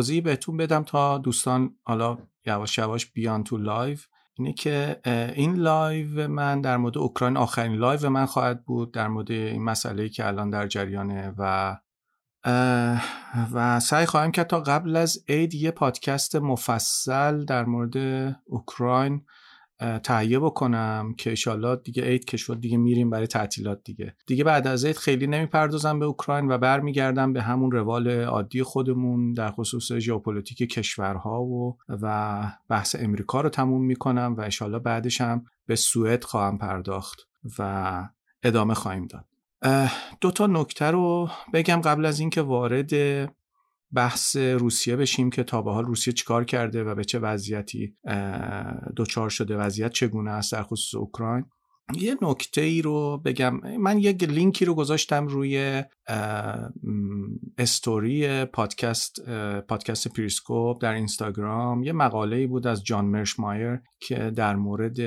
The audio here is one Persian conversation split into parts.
توضیح بهتون بدم تا دوستان حالا یواش یواش بیان تو live. اینه که این live من در مورد اوکراین آخرین live من خواهد بود در مورد این مسئله که الان در جریانه و و سعی خواهم کرد تا قبل از عید یه پادکست مفصل در مورد اوکراین تهیه بکنم که ایشالله دیگه عید که شد دیگه میریم برای تعطیلات دیگه. دیگه بعد از عید خیلی نمی‌پردازم به اوکراین و برمیگردم به همون روال عادی خودمون در خصوص ژئوپلیتیک کشورها و و بحث امریکا رو تموم می‌کنم و ایشالله بعدش هم به سوئد خواهم پرداخت و ادامه خواهیم داد. دو تا نکته رو بگم قبل از اینکه وارد بحث روسیه بشیم که تا به حال روسیه چیکار کرده و به چه وضعیتی دچار شده وضعیت چگونه است در خصوص اوکراین. یه نکته ای رو بگم. من یک لینکی رو گذاشتم روی استوری پادکست پادکست پریسکوپ در اینستاگرام. یه مقاله ای بود از جان مرشایمر که در مورد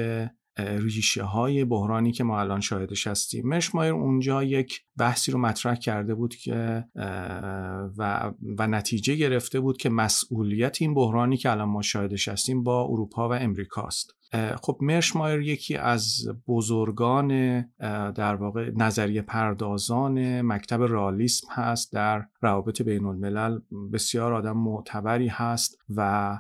ریشه های بحرانی که ما الان شاهدش هستیم. مرشایمر اونجا یک بحثی رو مطرح کرده بود که و, و نتیجه گرفته بود که مسئولیت این بحرانی که الان ما شاهدش هستیم با اروپا و امریکاست. خب مرشایمر یکی از بزرگان در واقع نظریه پردازان مکتب رئالیسم هست در روابط بین الملل بسیار آدم معتبری هست و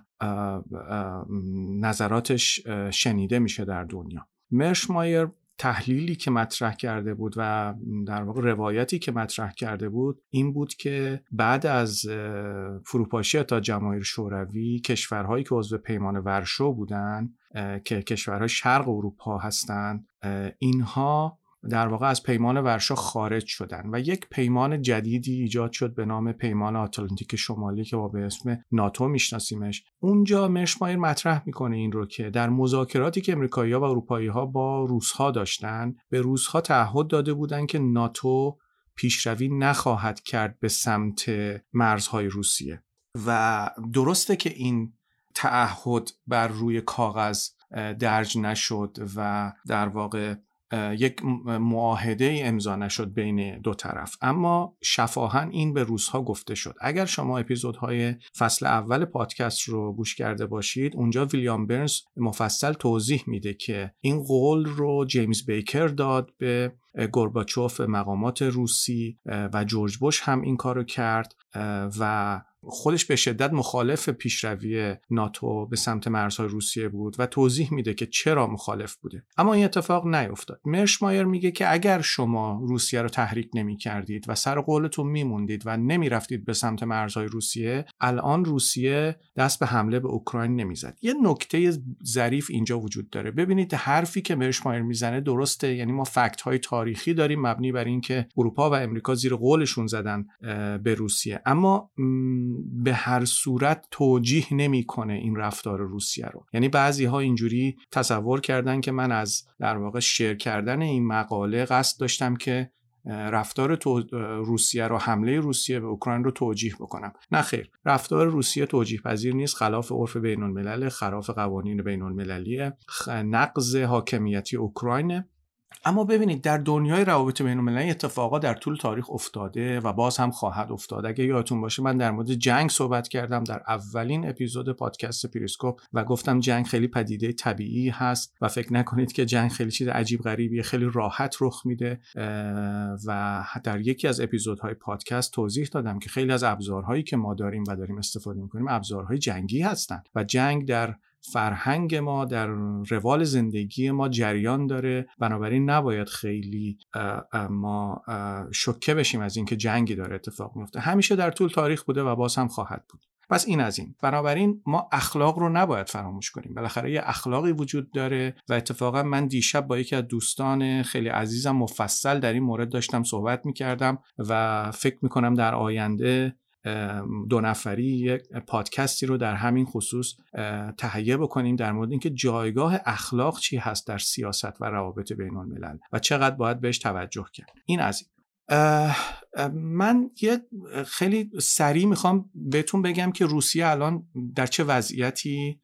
نظراتش شنیده میشه در دنیا. مرشمایر تحلیلی که مطرح کرده بود و در واقع روایتی که مطرح کرده بود این بود که بعد از فروپاشی تا جماهیر شوروی کشورهایی که عضو پیمان ورشو بودن که کشورهای شرق اروپا هستند اینها در واقع از پیمان ورشا خارج شدن و یک پیمان جدیدی ایجاد شد به نام پیمان آتلانتیک شمالی که با به اسم ناتو میشناسیمش. اونجا مشمایر مطرح می‌کنه این رو که در مذاکراتی که امریکایی ها و اروپایی ها با روس ها داشتن به روس ها تعهد داده بودند که ناتو پیشروی نخواهد کرد به سمت مرزهای روسیه. و درسته که این تعهد بر روی کاغذ درج نشد و در واقع یک معاهده امضا نشد بین دو طرف. اما شفاها این به روزها گفته شد. اگر شما اپیزودهای فصل اول پادکست رو گوش کرده باشید اونجا ویلیام برنز مفصل توضیح میده که این قول رو جیمز بیکر داد به گورباچوف مقامات روسی و جورج بوش هم این کارو کرد و خودش به شدت مخالف پیشروی ناتو به سمت مرزهای روسیه بود و توضیح میده که چرا مخالف بوده. اما این اتفاق نیفتاد. مرشمایر میگه که اگر شما روسیه رو تحریک نمی کردید و سر قولتون میموندید و نمی‌رفتید به سمت مرزهای روسیه الان روسیه دست به حمله به اوکراین نمی‌زد. یه نکته ظریف اینجا وجود داره. ببینید حرفی که مرشمایر می‌زنه درسته. یعنی ما فکت های تاریخی داریم مبنی بر اینکه اروپا و امریکا زیر قولشون زدن به روسیه. اما به هر صورت توجیه نمی‌کنه این رفتار روسیه رو. یعنی بعضی ها اینجوری تصور کردن که من از در واقع شیر کردن این مقاله قصد داشتم که رفتار روسیه رو حمله روسیه به اوکراین رو توجیه بکنم. نه خیر رفتار روسیه توجیه پذیر نیست. خلاف عرف بین الملل خلاف قوانین بین المللی نقض حاکمیتی اوکراین اما ببینید در دنیای روابط بین المللی اتفاقا در طول تاریخ افتاده و باز هم خواهد افتاد. اگه یادتون باشه من در مورد جنگ صحبت کردم در اولین اپیزود پادکست پریسکوپ و گفتم جنگ خیلی پدیده طبیعی هست و فکر نکنید که جنگ خیلی چیز عجیب غریبیه خیلی راحت رخ میده. و در یکی از اپیزودهای پادکست توضیح دادم که خیلی از ابزارهایی که ما داریم و داریم استفاده می‌کنیم ابزارهای جنگی هستند و جنگ در فرهنگ ما در روال زندگی ما جریان داره. بنابراین نباید خیلی ما شکه بشیم از اینکه جنگی داره اتفاق میفته. همیشه در طول تاریخ بوده و باز هم خواهد بود. پس این از این. بنابراین ما اخلاق رو نباید فراموش کنیم. بالاخره یه اخلاقی وجود داره و اتفاقا من دیشب با یکی از دوستان خیلی عزیزم مفصل در این مورد داشتم صحبت می‌کردم و فکر می‌کنم در آینده دو نفری یک پادکستی رو در همین خصوص تهیه بکنیم در مورد اینکه جایگاه اخلاق چی هست در سیاست و روابط بین الملل و چقدر باید بهش توجه کرد. این از این. من یه خیلی سریع می‌خوام بهتون بگم که روسیه الان در چه وضعیتی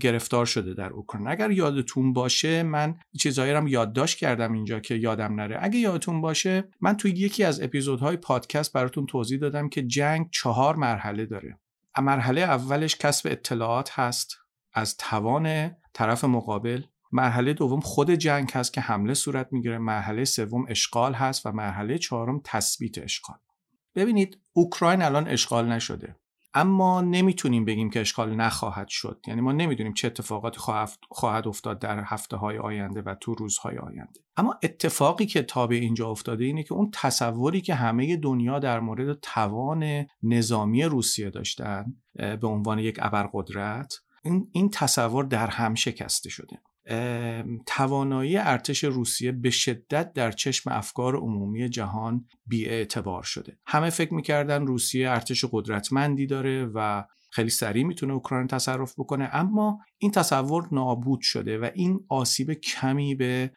گرفتار شده در اوکراین. اگر یادتون باشه من چیزایی رو یادداشت کردم اینجا که یادم نره. اگه یادتون باشه من توی یکی از اپیزودهای پادکست براتون توضیح دادم که جنگ چهار مرحله داره. مرحله اولش کسب اطلاعات هست از توان طرف مقابل. مرحله دوم خود جنگ هست که حمله صورت می‌گیره. مرحله سوم اشغال هست و مرحله چهارم تثبیت اشغال. ببینید اوکراین الان اشغال نشده. اما نمی‌تونیم بگیم که اشغال نخواهد شد. یعنی ما نمی‌دونیم چه اتفاقاتی خواهد افتاد در هفته های آینده و تو روزهای آینده. اما اتفاقی که تا به اینجا افتاده اینه که اون تصوری که همه دنیا در مورد توان نظامی روسیه داشتن به عنوان یک ابرقدرت این, این تصور در هم شکسته شده. توانایی ارتش روسیه به شدت در چشم افکار عمومی جهان بیاعتبار شده. همه فکر می‌کردن روسیه ارتش قدرتمندی داره و خیلی سریع می‌تونه اوکراین تصرف بکنه اما این تصور نابود شده و این آسیب کمی به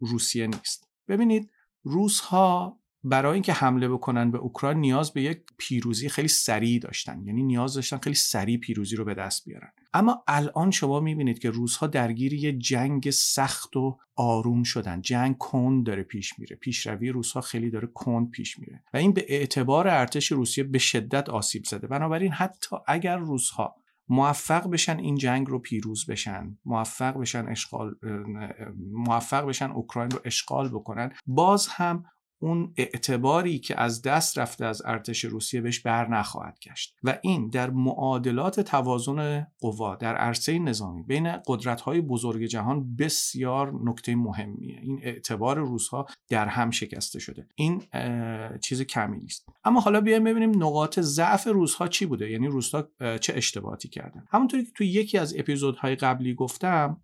روسیه نیست. ببینید روس ها برای اینکه حمله بکنن به اوکراین نیاز به یک پیروزی خیلی سریع داشتن. یعنی نیاز داشتن خیلی سریع پیروزی رو به دست بیارن. اما الان شما می‌بینید که روزها درگیر یه جنگ سخت و آروم شدن. جنگ کند داره پیش میره. پیشروی روزها خیلی داره کند پیش میره. و این به اعتبار ارتش روسیه به شدت آسیب زده. بنابراین حتی اگر روزها موفق بشن این جنگ رو پیروز بشن موفق بشن اشغال موفق بشن اوکراین رو اشغال بکنن باز هم اون اعتباری که از دست رفته از ارتش روسیه بهش بر نخواهد گشت. و این در معادلات توازن قوا در عرصه نظامی بین قدرت‌های بزرگ جهان بسیار نکته مهمیه. این اعتبار روسها در هم شکسته شده. این چیز کمی نیست. اما حالا بیایم ببینیم نقاط ضعف روسها چی بوده؟ یعنی روسها چه اشتباهاتی کردن؟ همونطوری که توی یکی از اپیزودهای قبلی گفتم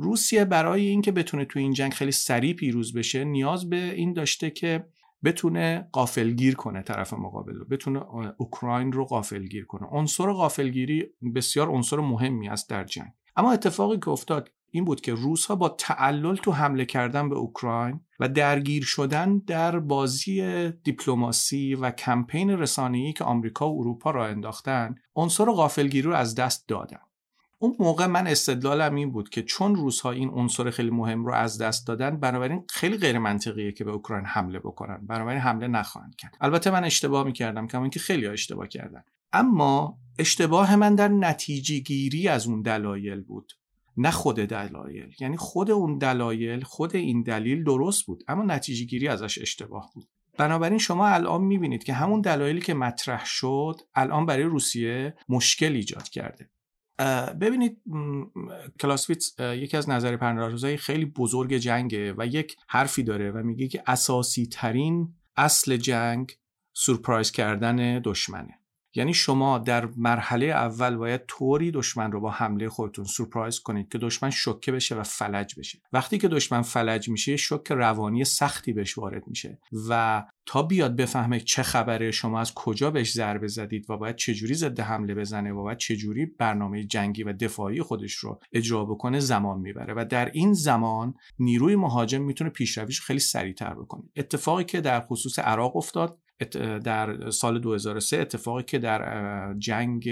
روسیه برای اینکه بتونه تو این جنگ خیلی سریع پیروز بشه نیاز به این داشته که بتونه قافلگیر کنه طرف مقابل رو بتونه اوکراین رو قافلگیر کنه. عنصر قافلگیری بسیار عنصر مهمی است در جنگ. اما اتفاقی که افتاد این بود که روس ها با تعلل تو حمله کردن به اوکراین و درگیر شدن در بازی دیپلماسی و کمپین رسانه‌ای که آمریکا و اروپا را انداختن عنصر قافلگیری رو از دست دادن. اون موقع من استدلالم این بود که چون روزها این عنصر خیلی مهم رو از دست دادن بنابراین خیلی غیر منطقیه که به اوکراین حمله بکنن. بنابراین حمله نخواهند کرد. البته من اشتباه می‌کردم کما اینکه خیلی ها اشتباه کردن. اما اشتباه من در نتیجه گیری از اون دلایل بود. نه خود دلایل. یعنی خود اون دلایل خود این دلیل درست بود اما نتیجه گیری ازش اشتباه بود. بنابراین شما الان می‌بینید که همون دلایلی که مطرح شد الان برای روسیه مشکل ایجاد کرده. ببینید کلاسویتس یکی از نظر خیلی بزرگ جنگه و یک حرفی داره و میگه که اساسی ترین اصل جنگ سورپرایز کردن دشمنه. یعنی شما در مرحله اول باید طوری دشمن رو با حمله خودتون سورپرایز کنید که دشمن شوکه بشه و فلج بشه. وقتی که دشمن فلج میشه شوک روانی سختی بهش وارد میشه و تا بیاد بفهمه چه خبره شما از کجا بهش ضربه زدید و باید چجوری ضد حمله بزنه و باید چجوری برنامه جنگی و دفاعی خودش رو اجرا بکنه زمان می‌بره. و در این زمان نیروی مهاجم می‌تونه پیشرویش خیلی سریعتر بکنه. اتفاقی که در خصوص عراق افتاد در سال 2003 اتفاقی که در جنگ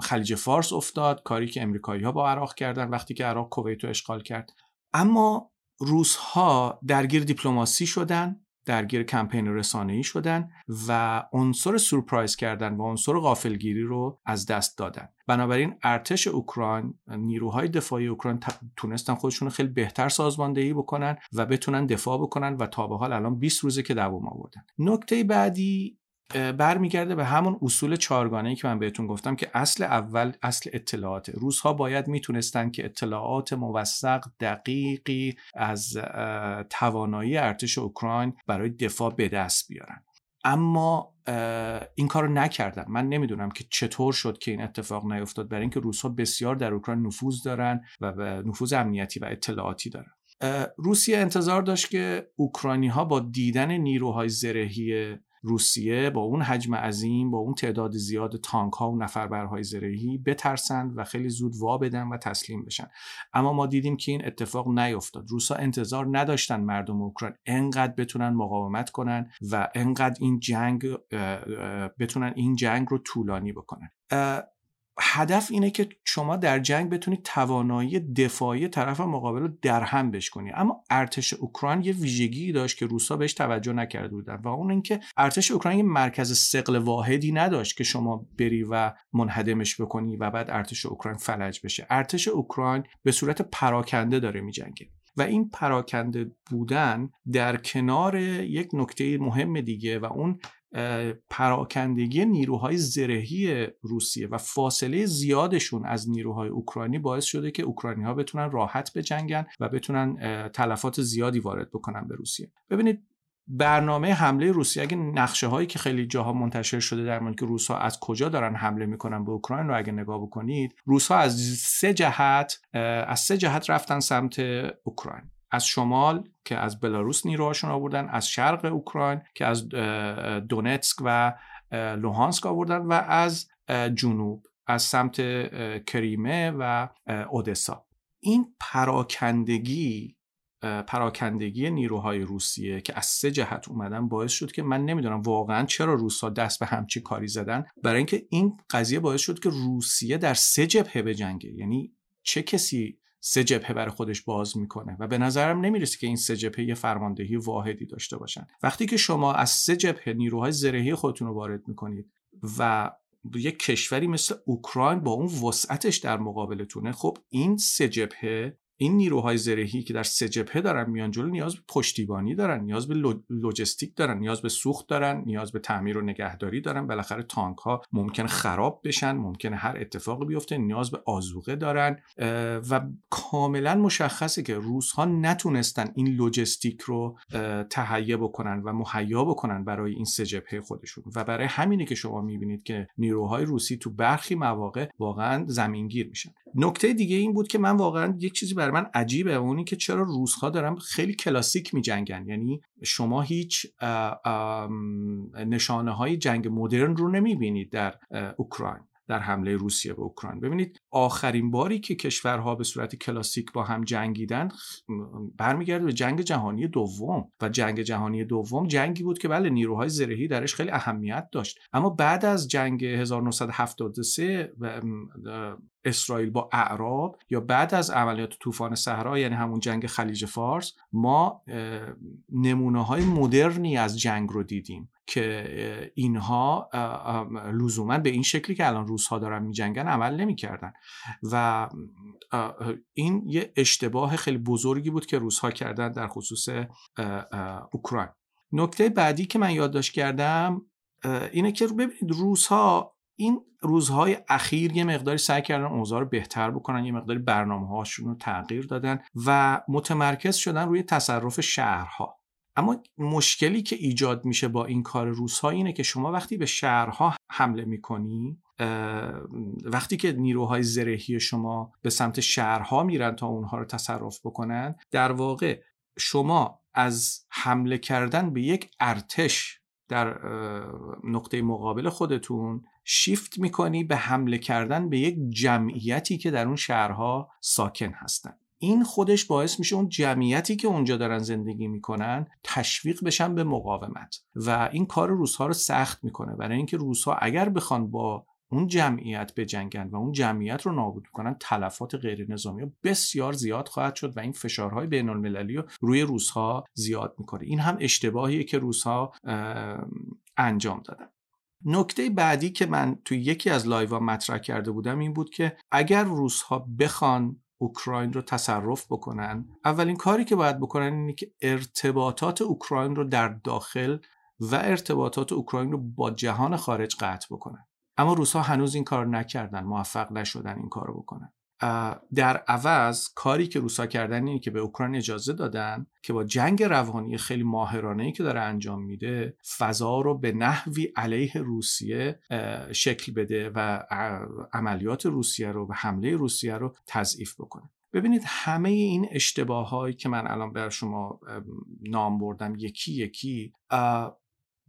خلیج فارس افتاد کاری که امریکایی ها با عراق کردن وقتی که عراق کویت رو اشغال کرد. اما روس ها درگیر دیپلماسی شدن. درگیر کمپین رسانه‌ای شدن و عنصر سورپرایز کردن و عنصر غافلگیری رو از دست دادن. بنابراین ارتش اوکراین نیروهای دفاعی اوکراین تونستن خودشون خیلی بهتر سازماندهی بکنن و بتونن دفاع بکنن و تا به حال الان 20 روزه که دوام آوردن. نکته بعدی برمیگرده به همون اصول چارگانه ای که من بهتون گفتم که اصل اول اصل اطلاعات روس ها باید می‌تونستن که اطلاعات موثق دقیقی از توانایی ارتش اوکراین برای دفاع به دست بیارن. اما این کار رو نکردن. من نمی‌دونم که چطور شد که این اتفاق نیفتاد. برای اینکه روس ها بسیار در اوکراین نفوذ دارن و نفوذ امنیتی و اطلاعاتی دارن. روسیه انتظار داشت که اوکراینی ها با دیدن نیروهای زرهی روسیه با اون حجم عظیم با اون تعداد زیاد تانک ها و نفربرهای زرهی بترسند و خیلی زود وا بدن و تسلیم بشن. اما ما دیدیم که این اتفاق نیفتاد روسا انتظار نداشتن مردم اوکراین انقدر بتونن مقاومت کنن و انقدر این جنگ بتونن این جنگ رو طولانی بکنن. هدف اینه که شما در جنگ بتونید توانایی دفاعی طرف مقابل رو در هم بشکنید اما ارتش اوکراین یه ویژگی داشت که روسا بهش توجه نکرده بودن و اون اینکه ارتش اوکراین یه مرکز سقل واحدی نداشت که شما بری و منهدمش بکنی و بعد ارتش اوکراین فلج بشه. ارتش اوکراین به صورت پراکنده داره میجنگه و این پراکنده بودن در کنار یک نکته مهم دیگه و اون پراکندگی نیروهای زرهی روسیه و فاصله زیادشون از نیروهای اوکراینی باعث شده که اوکراینی ها بتونن راحت بجنگن و بتونن تلفات زیادی وارد بکنن به روسیه. ببینید برنامه حمله روسیه اگه نقشه هایی که خیلی جاها منتشر شده در مورد که روس ها از کجا دارن حمله می‌کنن به اوکراین رو اگه نگاه بکنید روس ها از سه جهت از سه جهت رفتن سمت اوکراین. از شمال که از بلاروس نیروهاشون آوردن از شرق اوکراین که از دونتسک و لوهانسک آوردن و از جنوب از سمت کریمه و اودسا. این پراکندگی پراکندگی نیروهای روسیه که از سه جهت اومدن باعث شد که من نمی‌دونم واقعا چرا روسا دست به همچی کاری زدن. برای اینکه این قضیه باعث شد که روسیه در سه جبهه بجنگه. یعنی چه کسی سه جبهه برای خودش باز می‌کنه و به نظرم نمی‌رسه که این سه جبهه یه فرماندهی واحدی داشته باشن. وقتی که شما از سه جبهه نیروهای زرهی خودتون رو وارد می‌کنید و یک کشوری مثل اوکراین با اون وسعتش در مقابلتونه خب این سه جبهه این نیروهای زرهی که در سه جبهه دارن میان جلو نیاز به پشتیبانی دارن نیاز به لوجستیک دارن نیاز به سوخت دارن نیاز به تعمیر و نگهداری دارن. بالاخره تانک ها ممکن خراب بشن ممکن هر اتفاقی بیفته نیاز به آزوقه دارن. و کاملا مشخصه که روس ها نتونستن این لوجستیک رو تهیه بکنن و مهیا بکنن برای این سه جبهه خودشون. و برای همینه که شما می‌بینید که نیروهای روسی تو برخی مواقع واقعا زمینگیر میشن. نکته دیگه این بود که من واقعا یک چیزی من عجیبه. اونی که چرا روسها دارن خیلی کلاسیک میجنگن. یعنی شما هیچ نشانه های جنگ مدرن رو نمی‌بینید در اوکراین در حمله روسیه به اوکراین. ببینید آخرین باری که کشورها به صورت کلاسیک با هم جنگیدن برمیگرده به جنگ جهانی دوم. و جنگ جهانی دوم جنگی بود که بله نیروهای زرهی درش خیلی اهمیت داشت. اما بعد از جنگ 1973 اسرائیل با اعراب یا بعد از عملیات طوفان صحرا یعنی همون جنگ خلیج فارس ما نمونه های مدرنی از جنگ رو دیدیم که اینها لزوما به این شکلی که الان روس ها دارن میجنگن عمل نمی‌کردن. و این یه اشتباه خیلی بزرگی بود که روس ها کردن در خصوص اوکراین. نکته بعدی که من یادداشت کردم اینه که ببینید روس ها این روزهای اخیر یه مقداری سعی کردن اوضاع رو بهتر بکنن یه مقداری برنامه هاشون رو تغییر دادن و متمرکز شدن روی تصرف شهرها. اما مشکلی که ایجاد میشه با این کار روزها اینه که شما وقتی به شهرها حمله می‌کنی وقتی که نیروهای زرهی شما به سمت شهرها میرن تا اونها رو تصرف بکنن در واقع شما از حمله کردن به یک ارتش در نقطه مقابل خودتون شیفت می‌کنی به حمله کردن به یک جمعیتی که در اون شهرها ساکن هستن. این خودش باعث میشه اون جمعیتی که اونجا دارن زندگی می‌کنن تشویق بشن به مقاومت و این کار روسها رو سخت می‌کنه. برای اینکه روسها اگر بخوان با اون جمعیت بجنگن و اون جمعیت رو نابود کنن تلفات غیر نظامی بسیار زیاد خواهد شد و این فشارهای بین المللی رو روی روسها زیاد می‌کنه. این هم اشتباهیه که روسها انجام دادن. نکته بعدی که من توی یکی از لایوا مطرح کرده بودم این بود که اگر روسها بخوان اوکراین رو تصرف بکنن اولین کاری که باید بکنن اینه که ارتباطات اوکراین رو در داخل و ارتباطات اوکراین رو با جهان خارج قطع بکنن. اما روسها هنوز این کار نکردن موفق نشدن این کار بکنن. در عوض کاری که روسا کردن اینه که به اوکراین اجازه دادن که با جنگ روانی خیلی ماهرانه ای که داره انجام میده فضا رو به نحوی علیه روسیه شکل بده و عملیات روسیه رو و حمله روسیه رو تضعیف بکنه. ببینید همه این اشتباه هایی که من الان بر شما نام بردم یکی یکی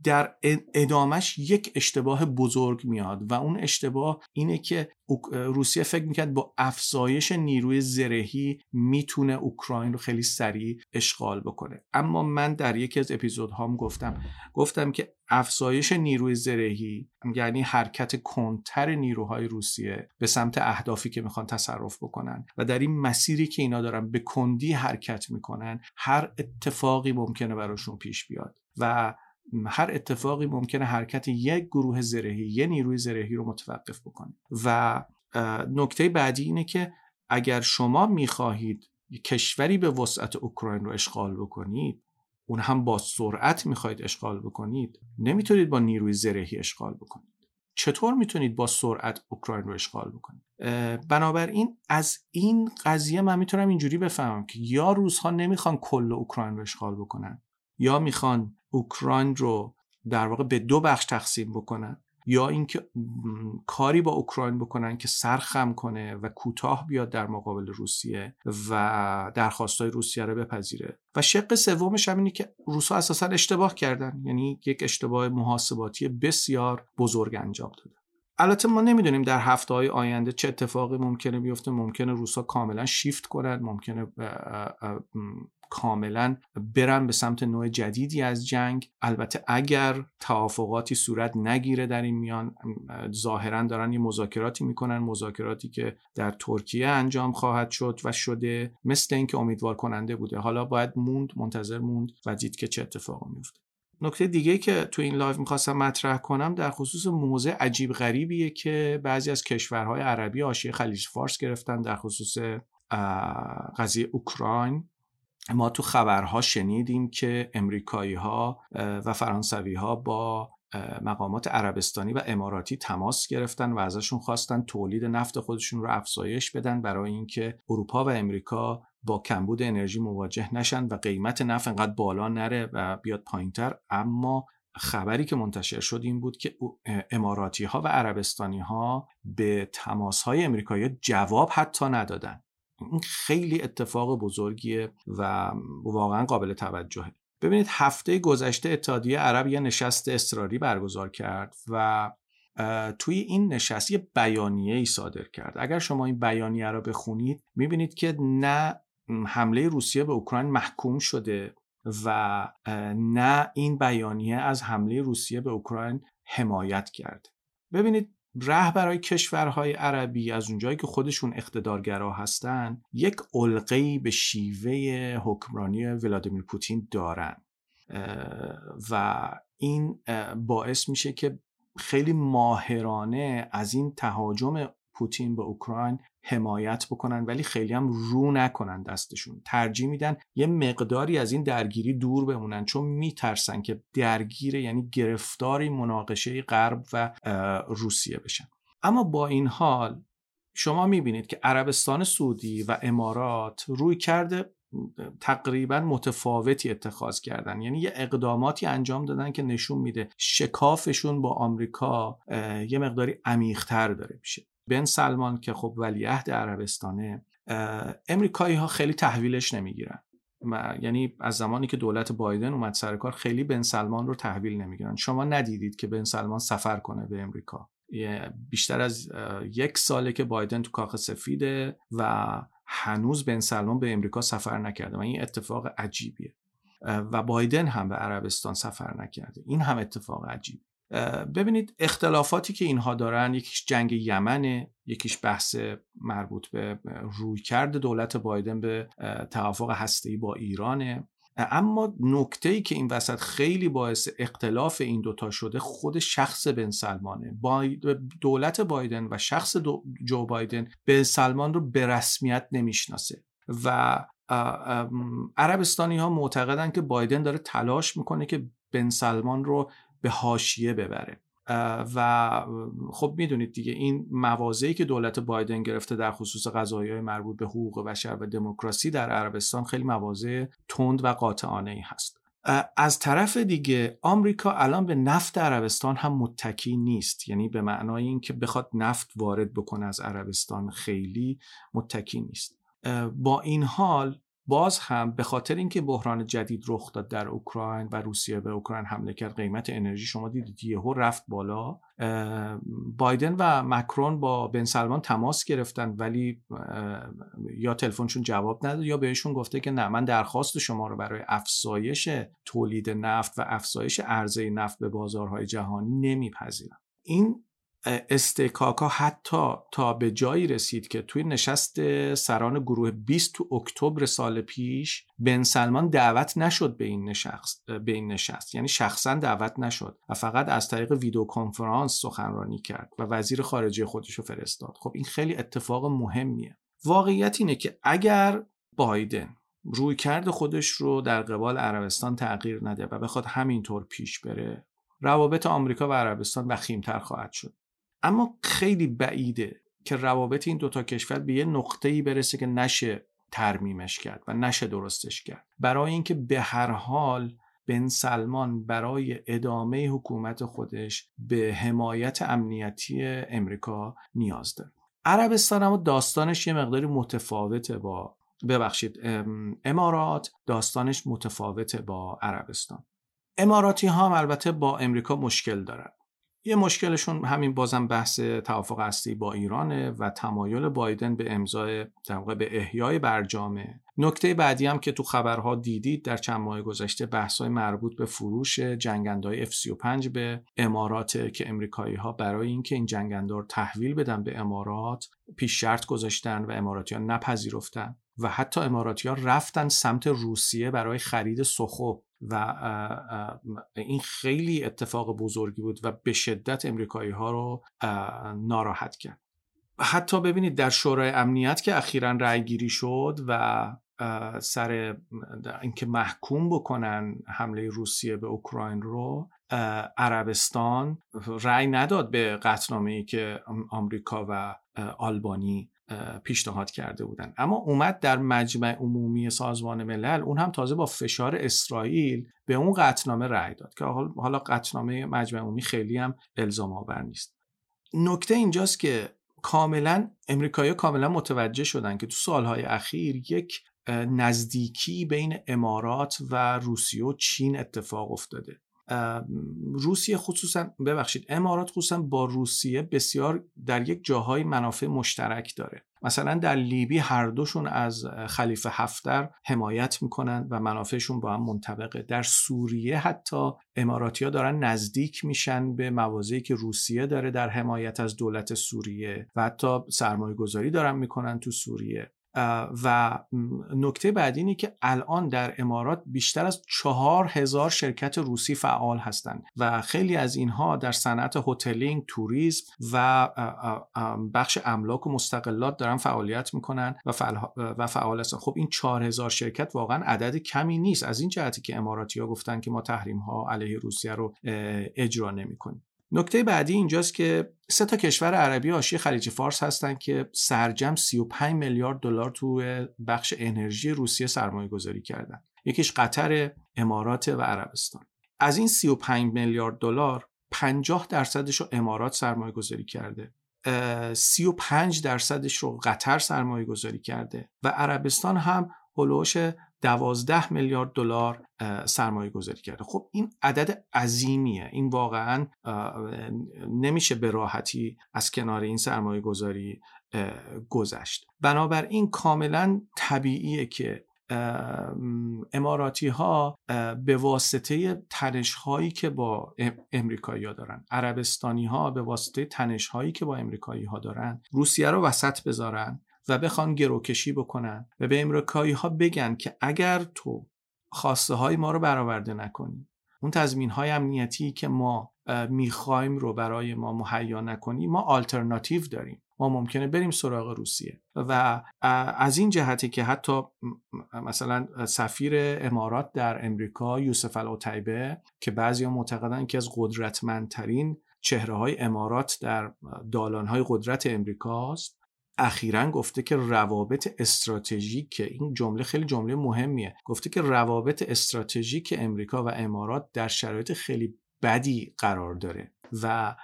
در ادامش یک اشتباه بزرگ میاد و اون اشتباه اینه که روسیه فکر می‌کرد با افزایش نیروی زرهی می‌تونه اوکراین رو خیلی سریع اشغال بکنه. اما من در یکی از اپیزودهام گفتم گفتم که افزایش نیروی زرهی یعنی حرکت کنتر نیروهای روسیه به سمت اهدافی که می‌خوان تصرف بکنن و در این مسیری که اینا دارن به کندی حرکت می‌کنن هر اتفاقی ممکنه براشون پیش بیاد. و هر اتفاقی ممکنه حرکت یک گروه زرهی یه نیروی زرهی رو متوقف بکنه. و نکته بعدی اینه که اگر شما می‌خواهید کشوری به وسعت اوکراین رو اشغال بکنید اون هم با سرعت می‌خواهید اشغال بکنید نمی‌تونید با نیروی زرهی اشغال بکنید. چطور می‌تونید با سرعت اوکراین رو اشغال بکنید؟ بنابراین از این قضیه من می‌تونم اینجوری بفهمم که یا روزها نمی‌خوان کل اوکراین رو اشغال بکنن یا می‌خوان اوکراین رو در واقع به دو بخش تقسیم بکنن. یا اینکه کاری با اوکراین بکنن که سرخم کنه و کوتاه بیاد در مقابل روسیه و درخواستای روسیه رو بپذیره. و شق سومش هم اینه که روسا اساسا اشتباه کردن. یعنی یک اشتباه محاسباتی بسیار بزرگ انجام داده. البته ما نمی‌دونیم در هفته های آینده چه اتفاقی ممکنه بیفته. ممکنه روسا کاملا شیفت کنند ممکنه کاملا برن به سمت نوع جدیدی از جنگ. البته اگر توافقاتی صورت نگیره در این میان ظاهرا دارن یه مذاکراتی می‌کنن. مذاکراتی که در ترکیه انجام خواهد شد و شده. مثل اینکه امیدوار کننده بوده. حالا باید موند منتظر موند و دید که چه اتفاقی میفته نکته دیگه که تو این live می‌خواستم مطرح کنم در خصوص موضع عجیب غریبیه که بعضی از کشورهای عربی حاشیه خلیج فارس گرفتن در خصوص قضیه اوکراین. ما تو خبرها شنیدیم که امریکایی ها و فرانسوی ها با مقامات عربستانی و اماراتی تماس گرفتن و ازشون خواستن تولید نفت خودشون رو افزایش بدن برای اینکه اروپا و امریکا با کمبود انرژی مواجه نشن و قیمت نفت انقدر بالا نره و بیاد پایینتر. اما خبری که منتشر شد این بود که اماراتی ها و عربستانی ها به تماس های امریکایی جواب حتی ندادن. این خیلی اتفاق بزرگیه و واقعا قابل توجهه. ببینید هفته گذشته اتحادیه عرب یه نشست اصراری برگزار کرد و توی این نشست یه بیانیه ای صادر کرد. اگر شما این بیانیه رو بخونید می‌بینید که نه حمله روسیه به اوکراین محکوم شده و نه این بیانیه از حمله روسیه به اوکراین حمایت کرد. ببینید برای کشورهای عربی از اونجایی که خودشون اقتدارگرا هستن یک علقه‌ای به شیوه حکمرانی ولادیمیر پوتین دارن. و این باعث میشه که خیلی ماهرانه از این تهاجم پوتین به اوکراین حمایت بکنن ولی خیلی هم رو نکنن دستشون. ترجیح میدن یه مقداری از این درگیری دور بمونن چون میترسن که درگیر یعنی گرفتاری مناقشه غرب و روسیه بشن. اما با این حال شما می‌بینید که عربستان سعودی و امارات روی کرده تقریبا متفاوتی اتخاذ کردن. یعنی یه اقداماتی انجام دادن که نشون میده شکافشون با آمریکا یه مقداری عمیقتر داره میشه. بن سلمان که خب ولیعهد عربستانه امریکایی ها خیلی تحویلش نمی‌گیرن. یعنی از زمانی که دولت بایدن اومد سر کار خیلی بن سلمان رو تحویل نمی‌گیرن. شما ندیدید که بن سلمان سفر کنه به امریکا. بیشتر از یک ساله که بایدن تو کاخ سفیده و هنوز بن سلمان به امریکا سفر نکرده و این اتفاق عجیبیه. و بایدن هم به عربستان سفر نکرده. این هم اتفاق عجیب. ببینید اختلافاتی که اینها دارن یکیش جنگ یمنه یکیش بحث مربوط به رویکرد دولت بایدن به توافق هسته‌ای با ایرانه. اما نکته ای که این وسط خیلی باعث اختلاف این دوتا شده خود شخص بن سلمانه. دولت بایدن و شخص جو بایدن بن سلمان رو به رسمیت نمی‌شناسه و عربستانی ها معتقدن که بایدن داره تلاش می‌کنه که بن سلمان رو به هاشیه ببره. و خب می‌دونید دیگه این موازهی که دولت بایدن گرفته در خصوص قضایی مربوط به حقوق بشر و دموکراسی در عربستان خیلی مواضع تند و قاطعانه ای هست از طرف دیگه آمریکا الان به نفت عربستان هم متکی نیست. یعنی به معنای اینکه بخواد نفت وارد بکنه از عربستان خیلی متکی نیست. با این حال باز هم به خاطر اینکه بحران جدید رخ داد در اوکراین و روسیه به اوکراین حمله کرد قیمت انرژی شما دیدید یهو رفت بالا. بایدن و مکرون با بن سلمان تماس گرفتن ولی یا تلفنشون جواب نداد یا بهشون گفته که نه من درخواست شما رو برای افزایش تولید نفت و افزایش عرضه نفت به بازارهای جهانی نمیپذیرم. این استکاکا حتی تا به جایی رسید که توی نشست سران گروه 20 تو اکتبر سال پیش بن سلمان دعوت نشد به این نشست به این نشست. یعنی شخصا دعوت نشد و فقط از طریق ویدیو کنفرانس سخنرانی کرد و وزیر خارجه خودش رو فرستاد. خب این خیلی اتفاق مهمیه. واقعیت اینه که اگر بایدن روی کرد خودش رو در قبال عربستان تغییر نده و بخواد همینطور پیش بره روابط آمریکا و عربستان وخیمتر خواهد شد. اما خیلی بعیده که روابط این دوتا کشور به یه نقطه ای برسه که نشه ترمیمش کرد و نشه درستش کرد. برای اینکه به هر حال بن سلمان برای ادامه حکومت خودش به حمایت امنیتی امریکا نیاز داره. عربستان اما داستانش یه مقداری متفاوته با ببخشید امارات داستانش متفاوته با عربستان. اماراتی ها هم البته با امریکا مشکل دارن. یه مشکلشون همین بازم بحث توافق اصلی با ایرانه و تمایل بایدن به امضای در به احیای برجامه. نکته بعدی هم که تو خبرها دیدید در چند ماه گذشته بحث‌های مربوط به فروش جنگندهای F35 به امارات که امریکایی ها برای اینکه این جنگندار تحویل بدن به امارات پیش شرط گذاشتن و اماراتی ها نپذیرفتن. و حتی اماراتی ها رفتن سمت روسیه برای خرید سخو و این خیلی اتفاق بزرگی بود و به شدت امریکایی ها رو ناراحت کرد. حتی ببینید در شورای امنیت که اخیرا رأی گیری شد و سر اینکه محکوم بکنن حمله روسیه به اوکراین رو عربستان رأی نداد به قطنامه ای که آمریکا و آلبانی پیشنهاد کرده بودن. اما اومد در مجمع عمومی سازمان ملل اون هم تازه با فشار اسرائیل به اون قطنامه رأی داد که حالا قطنامه مجمع عمومی خیلی هم الزام آور نیست. نکته اینجاست که کاملا امریکایی کاملا متوجه شدن که تو سالهای اخیر یک نزدیکی بین امارات و روسیه و چین اتفاق افتاده. روسیه خصوصا ببخشید امارات خصوصا با روسیه بسیار در یک جاهای منافع مشترک داره. مثلا در لیبی هر دوشون از خلیفه هفتر حمایت می‌کنن و منافعشون با هم منطبقه. در سوریه حتی اماراتی ها دارن نزدیک میشن به موازی که روسیه داره در حمایت از دولت سوریه و حتی سرمایه گذاری دارن می‌کنن تو سوریه. و نکته بعدی اینه که الان در امارات بیشتر از چهار هزار شرکت روسی فعال هستند و خیلی از اینها در صنعت هتلینگ، توریسم و بخش املاک و مستقلات دارن فعالیت می‌کنن و فعال, و فعال هستن. خب این چهار هزار شرکت واقعا عدد کمی نیست. از این جهتی که اماراتی ها گفتن که ما تحریم ها علیه روسیه رو اجرا نمی‌کنیم. نکته بعدی اینجاست که سه تا کشور عربی آشی خلیج فارس هستن که سرجم 35 میلیارد دلار تو بخش انرژی روسیه سرمایه گذاری کردن. یکیش قطر امارات و عربستان. از این 35 میلیارد دلار 50 درصدش رو امارات سرمایه گذاری کرده 35 درصدش رو قطر سرمایه گذاری کرده و عربستان هم هلوش دوازده میلیارد دلار سرمایه گذاری کرده. خب این عدد عظیمیه. این واقعا نمیشه به راحتی از کنار این سرمایه گذاری گذشت. بنابراین کاملا طبیعیه که اماراتی ها به واسطه تنش هایی که با امریکایی ها دارن عربستانی ها به واسطه تنش هایی که با امریکایی ها دارن روسیه رو وسط بذارن و بخوان گروکشی بکنن و به امریکایی ها بگن که اگر تو خواسته های ما رو برآورده نکنی اون تضمین های امنیتی که ما می‌خوایم رو برای ما مهیا نکنیم ما آلترناتیو داریم. ما ممکنه بریم سراغ روسیه. و از این جهتی که حتی مثلا سفیر امارات در امریکا یوسف العتیبه که بعضی معتقدن که از قدرتمندترین چهره های امارات در دالان های قدرت امریکاست اخیرا گفته که روابط استراتژیک این جمله خیلی جمله مهمیه. گفته که روابط استراتژیک امریکا و امارات در شرایط خیلی بدی قرار داره و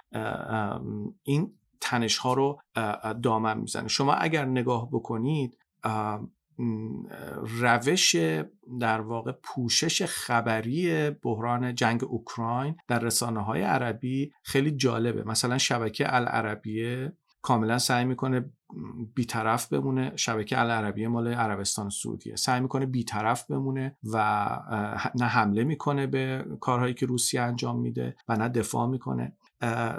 این تنش ها رو دامن می‌زنه. شما اگر نگاه بکنید روش در واقع پوشش خبری بحران جنگ اوکراین در رسانه های عربی خیلی جالبه. مثلا شبکه العربیه کاملا سعی می‌کنه بیطرف بمونه. شبکه العربیه مال عربستان سعودیه. سعی می‌کنه بیطرف بمونه و نه حمله می‌کنه به کارهایی که روسیه انجام میده و نه دفاع می‌کنه.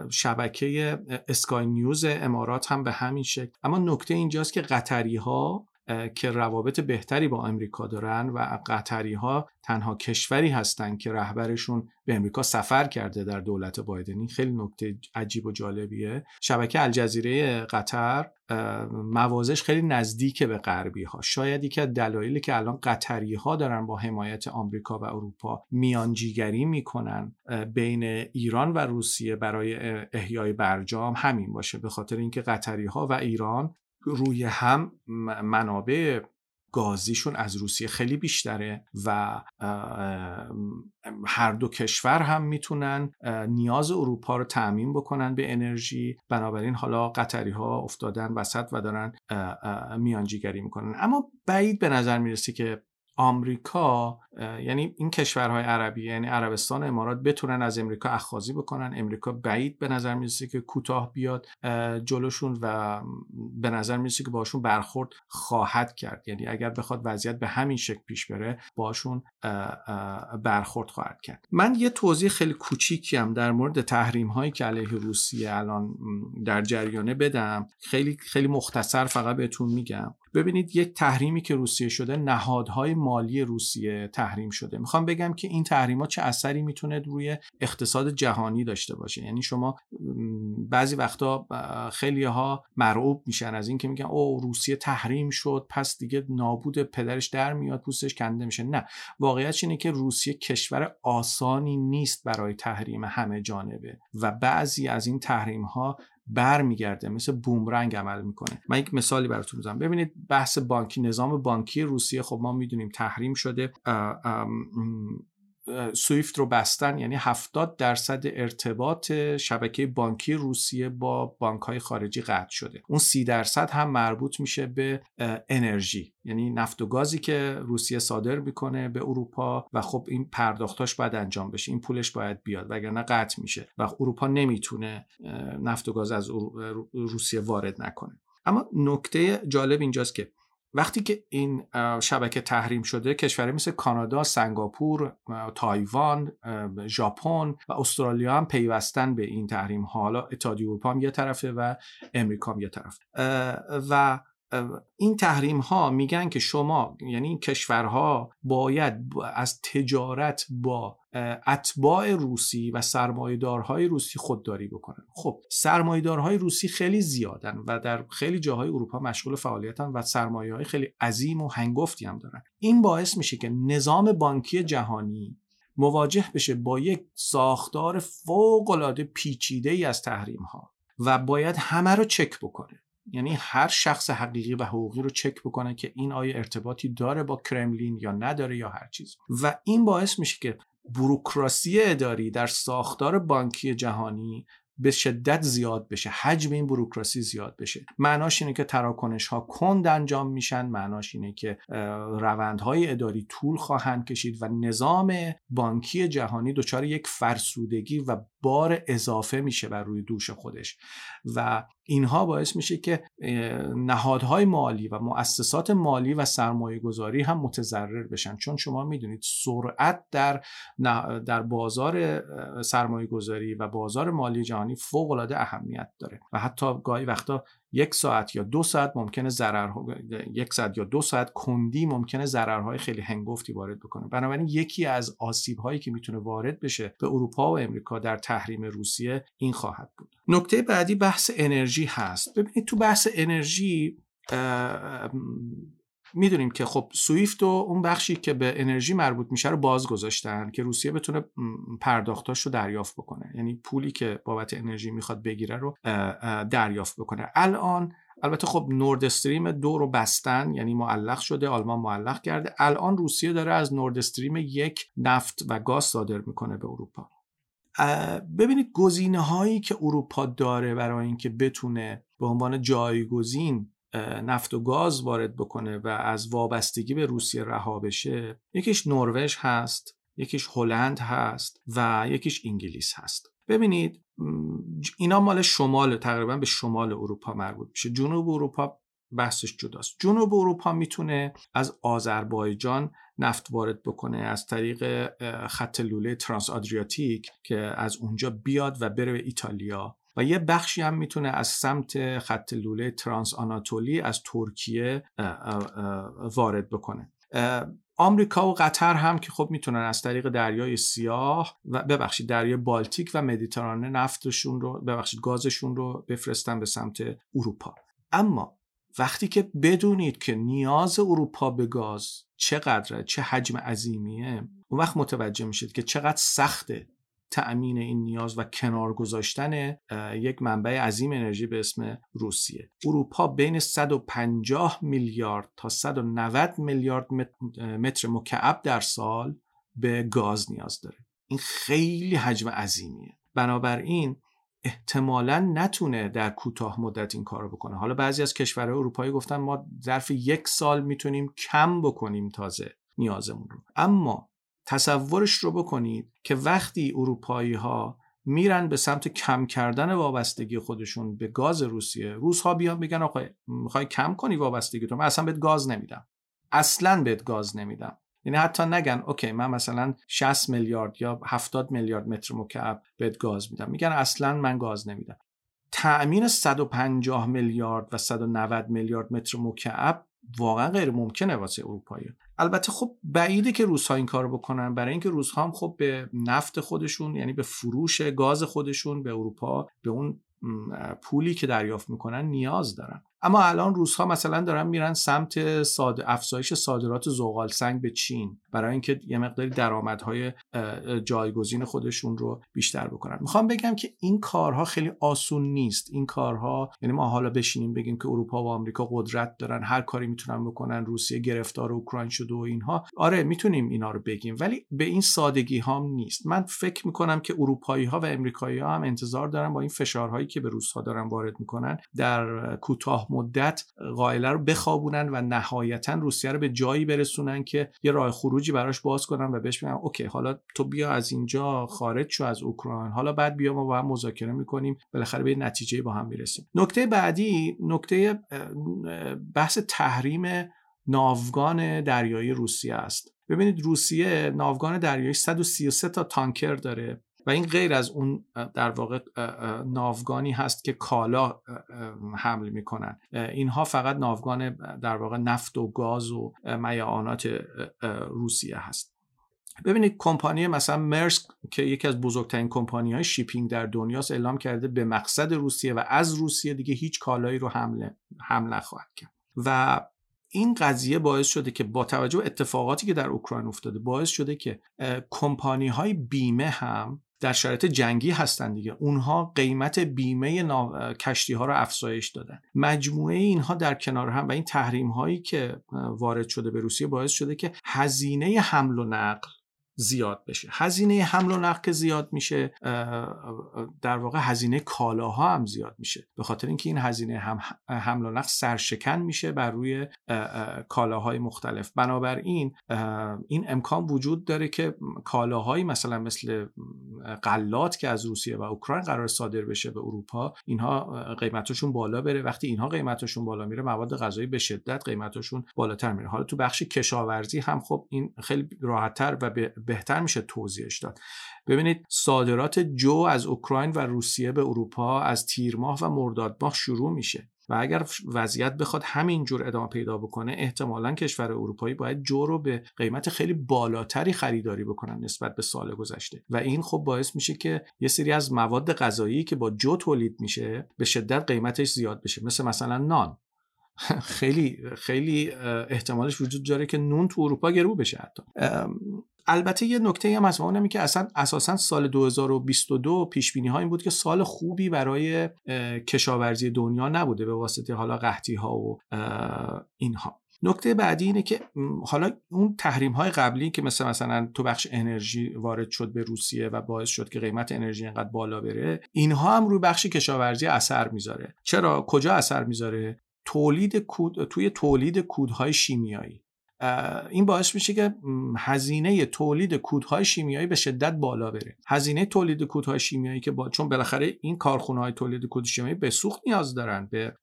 شبکه اسکای نیوز امارات هم به همین شکل. اما نکته اینجاست که قطری ها که روابط بهتری با امریکا دارن و قطری ها تنها کشوری هستند که رهبرشون به امریکا سفر کرده در دولت بایدنی. خیلی نکته عجیب و جالبیه. شبکه الجزیره قطر موازش خیلی نزدیک به غربی ها شاید یکی از دلایلی که الان قطری ها دارن با حمایت آمریکا و اروپا میانجیگری می‌کنن بین ایران و روسیه برای احیای برجام همین باشه به خاطر اینکه قطری ها و ایران روی هم منابع گازیشون از روسیه خیلی بیشتره و هر دو کشور هم می‌تونن نیاز اروپا رو تعمین بکنن به انرژی. بنابراین حالا قطری ها افتادن وسط و دارن میانجیگری می‌کنن. اما بعید به نظر می‌رسه که آمریکا یعنی این کشورهای عربی یعنی عربستان امارات بتونن از امریکا اخاذی بکنن. امریکا بعید به نظر می‌رسه که کوتاه بیاد جلوشون و به نظر می‌رسه که باشون برخورد خواهد کرد. یعنی اگر بخواد وضعیت به همین شکل پیش بره باشون برخورد خواهد کرد. من یه توضیح خیلی کوچیکی هم در مورد تحریم هایی که علیه روسیه الان در جریانه بدم. خیلی خیلی مختصر فقط بهتون میگم. ببینید یک تحریمی که روسیه شده نهادهای مالی روسیه تحریم شده. می‌خوام بگم که این تحریم چه اثری می‌تونه روی اقتصاد جهانی داشته باشه. یعنی شما بعضی وقتا خیلی ها مرعوب میشن از اینکه میگن او روسیه تحریم شد پس دیگه نابود پدرش در میاد پوستش کنده میشه. نه. واقعیت اینه که روسیه کشور آسانی نیست برای تحریم همه جانبه و بعضی از این تحریم ها برمیگرده مثل بومرنگ عمل می‌کنه. من یک مثالی براتون می‌زنم ببینید بحث بانکی نظام بانکی روسیه خب ما می‌دونیم تحریم شده. سویفت رو بستن یعنی 70 درصد ارتباط شبکه بانکی روسیه با بانک های خارجی قطع شده. اون 30 درصد هم مربوط میشه به انرژی یعنی نفت و گازی که روسیه صادر می‌کنه به اروپا و خب این پرداختاش باید انجام بشه این پولش باید بیاد وگرنه قطع میشه و اروپا نمی‌تونه نفت و گاز از روسیه وارد نکنه. اما نکته جالب اینجاست که وقتی که این شبکه تحریم شده کشوری مثل کانادا، سنگاپور، تایوان، ژاپن و استرالیا هم پیوستن به این تحریم حالا اتحادیه اروپا هم یه طرفه و امریکا هم یه طرف و این تحریم ها میگن که شما یعنی این کشورها باید از تجارت با اتباع روسی و سرمایدارهای روسی خودداری بکنن. خب سرمایدارهای روسی خیلی زیادن و در خیلی جاهای اروپا مشغول فعالیتن و سرمایه های خیلی عظیم و هنگفتی هم دارن. این باعث میشه که نظام بانکی جهانی مواجه بشه با یک ساختار فوق العاده پیچیده ای از تحریم ها و باید همه رو چک بکنه. یعنی هر شخص حقیقی و حقوقی رو چک بکنه که این آیا ارتباطی داره با کرملین یا نداره یا هر چیز. و این باعث میشه که بروکراسی اداری در ساختار بانکی جهانی به شدت زیاد بشه حجم این بروکراسی زیاد بشه. معناش اینه که تراکنش ها کند انجام میشن معناش اینه که روندهای اداری طول خواهند کشید و نظام بانکی جهانی دچار یک فرسودگی و بار اضافه میشه بر روی دوش خودش. و اینها باعث میشه که نهادهای مالی و مؤسسات مالی و سرمایه گذاری هم متضرر بشن. چون شما می‌دونید سرعت در در بازار سرمایه گذاری و بازار مالی جهانی فوق العاده اهمیت داره. و حتی گاهی وقتا یک ساعت یا دو ساعت ممکنه ضرر یک ساعت یا دو ساعت کندی ممکنه ضررهای خیلی هنگفتی وارد بکنه. بنابراین یکی از آسیب هایی که می‌تونه وارد بشه به اروپا و امریکا در تحریم روسیه این خواهد بود. نکته بعدی بحث انرژی هست. ببینید تو بحث انرژی می‌دونیم که خب سویفت و اون بخشی که به انرژی مربوط میشه رو باز گذاشتن که روسیه بتونه پرداختاش رو دریافت بکنه. یعنی پولی که بابت انرژی می‌خواد بگیره رو دریافت بکنه. الان البته خب نورد استریم دو رو بستن یعنی معلق شده آلمان معلق کرده. الان روسیه داره از نورد استریم یک نفت و گاز صادر می‌کنه به اروپا. ببینید گزینه هایی که اروپا داره برای اینکه بتونه به عنوان جایگزین نفت و گاز وارد بکنه و از وابستگی به روسیه رها بشه یکیش نروژ هست یکیش هلند هست و یکیش انگلیس هست. ببینید اینا مال شمال تقریبا به شمال اروپا مربوط میشه. جنوب اروپا بحثش جداست. جنوب اروپا می‌تونه از آذربایجان نفت وارد بکنه از طریق خط لوله ترانس آدریاتیک که از اونجا بیاد و بره به ایتالیا. و یه بخشی هم می‌تونه از سمت خط لوله ترانس آناتولی از ترکیه وارد بکنه. آمریکا و قطر هم که خب می‌تونن از طریق دریای سیاه و ببخشید دریای بالتیک و مدیترانه نفتشون رو ببخشید گازشون رو بفرستن به سمت اروپا. اما وقتی که بدونید که نیاز اروپا به گاز چقدره چه حجم عظیمیه اون وقت متوجه میشید که چقدر سخته تأمین این نیاز و کنار گذاشتن یک منبع عظیم انرژی به اسم روسیه. اروپا بین 150 میلیارد تا 190 میلیارد متر مکعب در سال به گاز نیاز داره. این خیلی حجم عظیمیه. بنابراین احتمالا نتونه در کوتاه مدت این کار رو بکنه. حالا بعضی از کشورهای اروپایی گفتن ما ظرف یک سال می‌تونیم کم بکنیم تازه نیازمون رو. اما تصورش رو بکنید که وقتی اروپایی ها میرن به سمت کم کردن وابستگی خودشون به گاز روسیه روس ها بیان بگن آقا می‌خوای کم کنی وابستگی تو؟ من اصلا بهت گاز نمیدم. اصلا بهت گاز نمیدم. یعنی حتی نگن اوکی من مثلا 60 میلیارد یا 70 میلیارد متر مکعب بهت گاز میدم. میگن اصلا من گاز نمیدم. تأمین 150 میلیارد و 190 میلیارد متر مکعب واقعا غیر ممکنه واسه اروپایی. البته خب بعیده که روزها این کار بکنن. برای اینکه روزها هم خب به نفت خودشون یعنی به فروش گاز خودشون به اروپا به اون پولی که دریافت می‌کنن نیاز دارن. اما الان روزها مثلا دارن میرن سمت ساد... افزایش صادرات زغال سنگ به چین برای اینکه یه مقداری درآمدهای جایگزین خودشون رو بیشتر بکنن. می‌خوام بگم که این کارها خیلی آسون نیست. این کارها یعنی ما حالا بشینیم بگیم که اروپا و آمریکا قدرت دارن هر کاری می‌تونن بکنن روسیه گرفتار اوکراین شده و اینها. آره می‌تونیم اینا رو بگیم ولی به این سادگی ها نیست. من فکر می‌کنم که اروپایی ها و امریکایی ها هم انتظار دارن با این فشارهایی که به روس دارن وارد می‌کنن در کوتاه مدت قائله رو بخوابونن و نهایتا روسیه رو به جایی برسونن که یه راه خروجی براش باز کنن و بهش بگن اوکی حالا تو بیا از اینجا خارج شو از اوکراین حالا بعد بیا ما با هم مذاکره می‌کنیم بالاخره به نتیجه با هم می‌رسیم. نکته بعدی نکته بحث تحریم ناوگان دریایی روسیه است. ببینید روسیه ناوگان دریایی 133 تا تانکر داره. و این غیر از اون در واقع ناوگانی هست که کالا حمل می‌کنن. اینها فقط ناوگان در واقع نفت و گاز و میعانات روسیه هست. ببینید کمپانی مثلا مرسک که یکی از بزرگترین کمپانی های شیپینگ در دنیاست اعلام کرده به مقصد روسیه و از روسیه دیگه هیچ کالایی رو حمله حمل نخواهد کرد. و این قضیه باعث شده که با توجه به اتفاقاتی که در اوکراین افتاده باعث شده که کمپانی های بیمه هم در شرایط جنگی هستن دیگه. اونها قیمت بیمه کشتی ها رو افزایش دادن. مجموعه اینها در کنار هم و این تحریم هایی که وارد شده به روسیه باعث شده که هزینه حمل و نقل زیاد بشه. هزینه حمل و نقل زیاد میشه در واقع هزینه کالاها هم زیاد میشه. به خاطر اینکه این هزینه هم حمل و نقل سرشکن میشه بر روی کالاهای مختلف. بنابراین این امکان وجود داره که کالاهایی مثلا مثل غلات که از روسیه و اوکراین قرار صادر بشه به اروپا اینها قیمتشون بالا بره. وقتی اینها قیمتشون بالا میره مواد غذایی به شدت قیمتشون بالاتر میره. حالا تو بخش کشاورزی هم خب این خیلی راحتتر و بهتر میشه توضیحش داد. ببینید صادرات جو از اوکراین و روسیه به اروپا از تیر ماه و مرداد ماه شروع میشه و اگر وضعیت بخواد همینجور ادامه پیدا بکنه احتمالا کشور اروپایی باید جو رو به قیمت خیلی بالاتری خریداری بکنن نسبت به سال گذشته. و این خب باعث میشه که یه سری از مواد غذایی که با جو تولید میشه به شدت قیمتش زیاد بشه. مثل مثلا نان. خیلی خیلی احتمالش وجود داره که نون تو اروپا گرو بشه حتی. البته یه نکته هم هست اونم که اصلا اساسا سال 2022 پیش بینی ها این بود که سال خوبی برای کشاورزی دنیا نبوده به واسطه حالا قحطی ها و اینها. نکته بعدی اینه که حالا اون تحریم های قبلی که مثل مثلا تو بخش انرژی وارد شد به روسیه و باعث شد که قیمت انرژی انقدر بالا بره اینها هم روی بخش کشاورزی اثر می‌ذاره. چرا؟ کجا اثر می‌ذاره؟ تولید کود توی تولید کودهای شیمیایی. این باعث میشه که هزینه تولید کودهای شیمیایی به شدت بالا بره. هزینه تولید کودهای شیمیایی که با... چون بالاخره این کارخونه های تولید کود شیمیایی به سوخت نیاز دارن به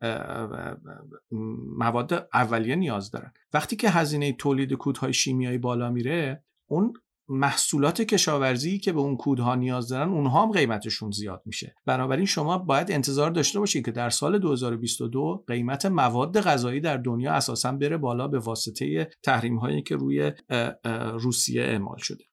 مواد اولیه نیاز دارن. وقتی که هزینه تولید کودهای شیمیایی بالا میره اون محصولات کشاورزی که به اون کودها نیاز دارن اونها هم قیمتشون زیاد میشه. بنابراین شما باید انتظار داشته باشید که در سال 2022 قیمت مواد غذایی در دنیا اساسا بره بالا به واسطه تحریم هایی که روی روسیه اعمال شده.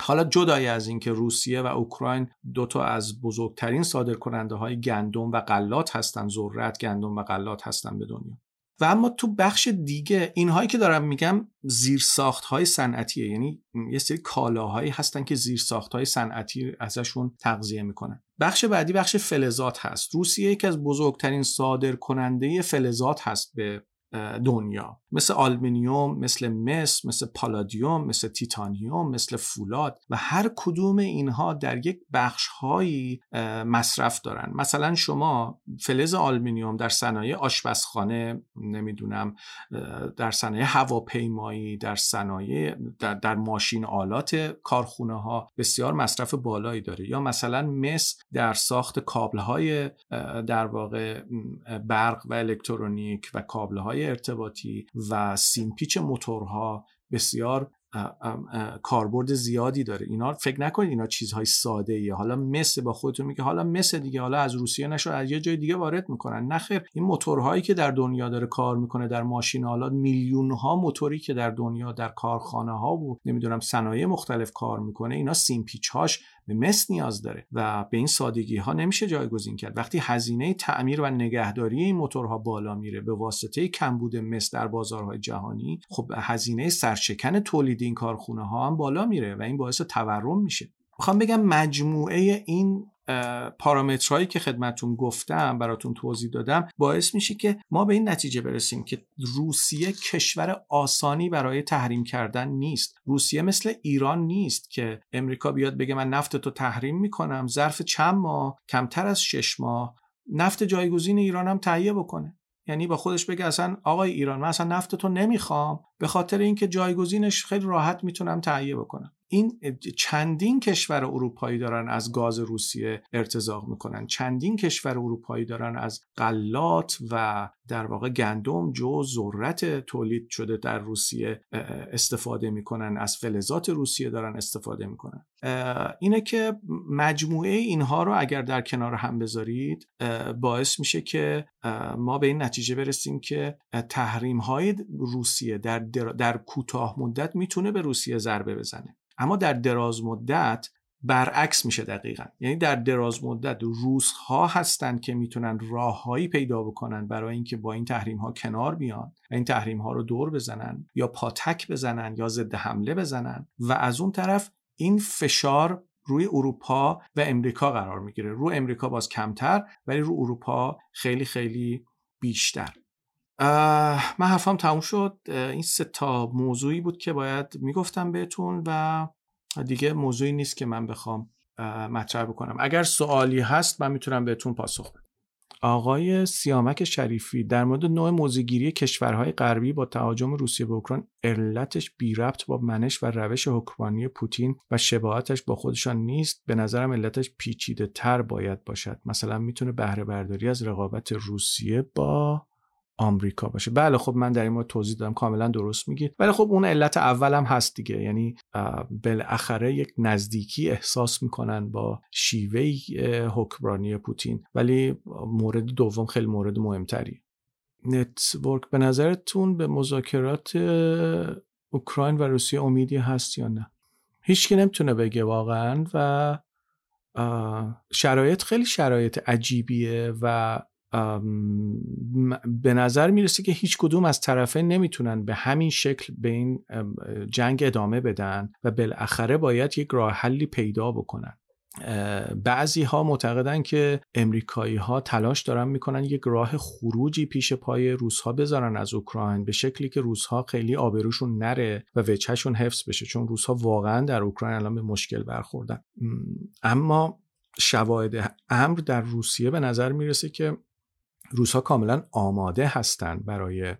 حالا جدای از اینکه روسیه و اوکراین دو تا از بزرگترین صادرکننده های گندم و غلات هستن ذرت گندم و غلات هستن به دنیا. و اما تو بخش دیگه اینهایی که دارم میگم زیر ساخت های صنعتیه. یعنی یه سری کالاهایی هستن که زیر ساخت های صنعتی ازشون تغذیه می‌کنن. بخش بعدی بخش فلزات هست. روسیه یکی از بزرگترین صادر کننده فلزات هست به دنیا. مثل آلومینیوم مثل مس مثل پالادیوم مثل تیتانیوم مثل فولاد و هر کدوم اینها در یک بخش هایی مصرف دارن. مثلا شما فلز آلومینیوم در صنایع آشپزخانه نمی‌دونم در صنایع هواپیمایی در صنایع در, در ماشین آلات کارخونه ها بسیار مصرف بالایی داره. یا مثلا مس در ساخت کابل های در واقع برق و الکترونیک و کابل های ارتباطی و سیمپیچ موتورها بسیار کاربرد زیادی داره. اینا فکر نکنید اینا چیزهای ساده ایه حالا مثل با خودتون میگه حالا مثل دیگه حالا از روسیه نشد از یه جای دیگه وارد می‌کنن. نخیر این موتورهایی که در دنیا داره کار می‌کنه در ماشین حالا میلیون ها موتوری که در دنیا در کارخانه ها و نمی‌دونم صنایع مختلف کار می‌کنه اینا سیمپیچ هاش مس نیاز داره و به این سادگی ها نمیشه جایگزین کرد. وقتی هزینه تعمیر و نگهداری این موتورها بالا میره به واسطه کمبود مس در بازارهای جهانی خب هزینه سرشکن تولید این کارخونه ها هم بالا میره و این باعث تورم میشه. می‌خوام بگم مجموعه این پارامترهایی که خدمتون گفتم براتون توضیح دادم باعث میشه که ما به این نتیجه برسیم که روسیه کشور آسانی برای تحریم کردن نیست. روسیه مثل ایران نیست که امریکا بیاد بگه من نفت تو تحریم می‌کنم ظرف چند ماه کمتر از شش ماه. نفت جایگزین ایران هم تهیه بکنه. یعنی با خودش بگه اصلا آقای ایران من اصلا نفت تو نمی‌خوام. به خاطر اینکه جایگزینش خیلی راحت می‌تونم تهیه بکنم. این چندین کشور اروپایی دارن از گاز روسیه ارتزاق می‌کنن. چندین کشور اروپایی دارن از غلات و در واقع گندم جو ذرت تولید شده در روسیه استفاده می‌کنن. از فلزات روسیه دارن استفاده می‌کنن. اینه که مجموعه اینها رو اگر در کنار هم بذارید باعث میشه که ما به این نتیجه برسیم که تحریم های روسیه در, در کوتاه مدت می‌تونه به روسیه ضربه بزنه. اما در دراز مدت برعکس میشه دقیقا. یعنی در دراز مدت روس ها هستند که می‌تونن راههایی پیدا بکنن برای اینکه با این تحریم ها کنار بیان و این تحریم ها رو دور بزنن یا پاتک بزنن یا ضد حمله بزنن. و از اون طرف این فشار روی اروپا و امریکا قرار می‌گیره. رو امریکا باز کمتر ولی رو اروپا خیلی خیلی بیشتر. من حرفام تموم شد. این سه تا موضوعی بود که باید می‌گفتم بهتون و دیگه موضوعی نیست که من بخوام مطرح بکنم. اگر سوالی هست من می‌تونم بهتون پاسخ بدم. آقای سیامک شریفی در مورد نوع موزگیری کشورهای غربی با تهاجم روسیه به اوکراین علتش بی ربط با منش و روش حکمرانی پوتین و شباهتش با خودشان نیست به نظرم علتش پیچیده تر باید باشد. مثلا می‌تونه بهره برداری از رقابت روسیه با آمریکا باشه. بله خب من در این مورد توضیح دادم. کاملا درست میگید ولی خب اون علت اولم هست دیگه. یعنی بالاخره یک نزدیکی احساس می‌کنن با شیوه حکمرانی پوتین. ولی مورد دوم خیلی مورد مهمتری. نتورک به نظرتون به مذاکرات اوکراین و روسیه امیدی هست یا نه؟ هیچ کی نمی‌تونه بگه واقعا و شرایط خیلی شرایط عجیبیه و به نظر می‌رسه که هیچ کدوم از طرفین نمی‌تونن به همین شکل به این جنگ ادامه بدن و بالاخره باید یک راه حلی پیدا بکنن. بعضی ها معتقدن که امریکایی ها تلاش دارن می‌کنن یک راه خروجی پیش پای روس ها بذارن از اوکراین به شکلی که روس ها خیلی آبروشون نره و وجهشون حفظ بشه چون روس ها واقعا در اوکراین الان به مشکل برخوردن. اما شواهد امر در روسیه به نظر می‌رسه که روس ها کاملا آماده هستند برای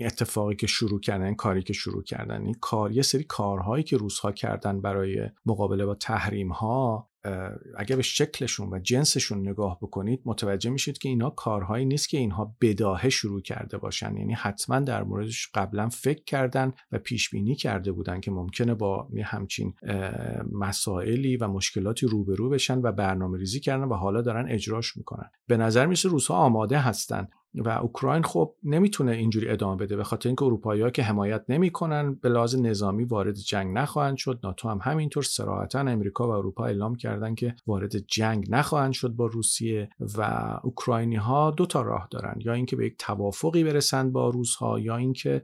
اتفاقی که شروع کردن کاری که شروع کردن. این کار یه سری کارهایی که روس ها کردن برای مقابله با تحریم ها اگر به شکلشون و جنسشون نگاه بکنید متوجه میشید که اینا کارهایی نیست که اینها بداهه شروع کرده باشن. یعنی حتما در موردش قبلا فکر کردن و پیش بینی کرده بودن که ممکنه با همچین مسائلی و مشکلاتی روبرو بشن و برنامه ریزی کردن و حالا دارن اجراش می‌کنن. به نظر میسه روسها آماده هستن. و اوکراین خب نمی‌تونه اینجوری ادامه بده به خاطر اینکه اروپایی‌ها که حمایت نمی‌کنن به لحاظ نظامی وارد جنگ نخواهند شد. ناتو هم همینطور صراحتا امریکا و اروپا اعلام کردن که وارد جنگ نخواهند شد با روسیه و اوکراینی ها دو تا راه دارن یا اینکه به یک توافقی برسند با روس ها یا اینکه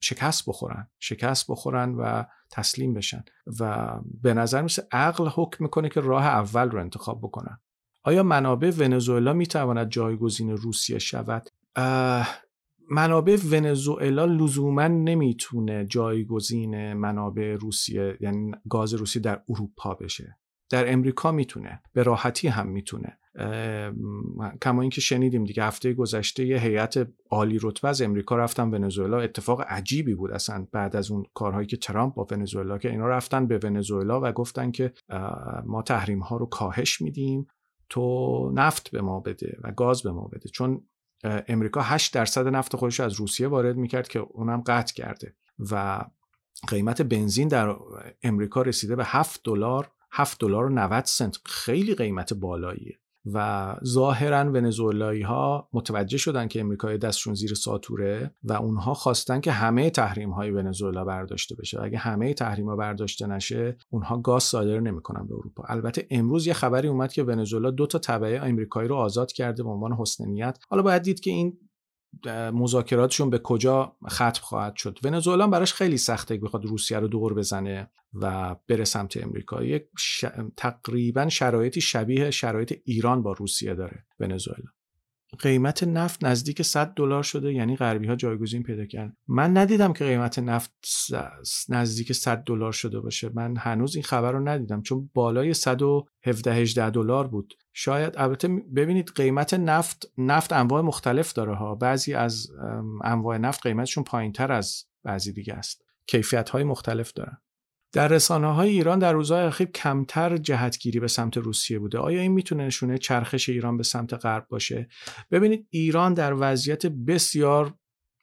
شکست بخورن. شکست بخورن و تسلیم بشن. و به نظر میسه عقل حکم می‌کنه که راه اول رو انتخاب بکنن. آیا منابع ونزوئلا می تواند جایگزین روسیه شود؟ منابع ونزوئلا لزوما نمی‌تونه جایگزین منابع روسیه یعنی گاز روسی در اروپا بشه. در امریکا می‌تونه به راحتی هم می‌تونه. کما اینکه شنیدیم دیگه هفته گذشته یه هیئت عالی رتبه از امریکا رفتن ونزوئلا. اتفاق عجیبی بود اصلا بعد از اون کارهایی که ترامپ با ونزوئلا که اینا رفتن به ونزوئلا و گفتن که ما تحریم ها رو کاهش میدیم. تو نفت به ما بده و گاز به ما بده. چون امریکا 8 درصد نفت خودش از روسیه وارد می‌کرد که اونم قطع کرده و قیمت بنزین در امریکا رسیده به 7 دلار 7 دلار و 90 سنت. خیلی قیمت بالاییه. و ظاهرا ونزوئلایی ها متوجه شدن که امریکای دستشون زیر ساتوره و اونها خواستن که همه تحریم های ونزوئلا برداشته بشه. اگه همه تحریم ها برداشته نشه اونها گاز صادر نمی‌کنن به اروپا. البته امروز یه خبری اومد که ونزوئلا دو تا تبعه آمریکایی رو آزاد کرده به عنوان حسن نیت. حالا باید دید که این مذاکراتشون به کجا ختم خواهد شد. ونزوئلا براش خیلی سخته که بخواد روسیه رو دور بزنه و بره سمت امریکا. یک تقریبا شرایطی شبیه شرایط ایران با روسیه داره ونزوئلا. قیمت نفت نزدیک 100 دلار شده یعنی غربی ها جایگزین پیدا کردن. من ندیدم که قیمت نفت نزدیک 100 دلار شده باشه. من هنوز این خبر رو ندیدم چون بالای 117 18 دلار بود. شاید البته ببینید قیمت نفت نفت انواع مختلف داره ها. بعضی از انواع نفت قیمتشون پایین تر از بعضی دیگه است. کیفیت های مختلف دارن. در رسانه های ایران در روزهای اخیر کمتر جهتگیری به سمت روسیه بوده. آیا این می‌تونه نشونه چرخش ایران به سمت غرب باشه؟ ببینید ایران در وضعیت بسیار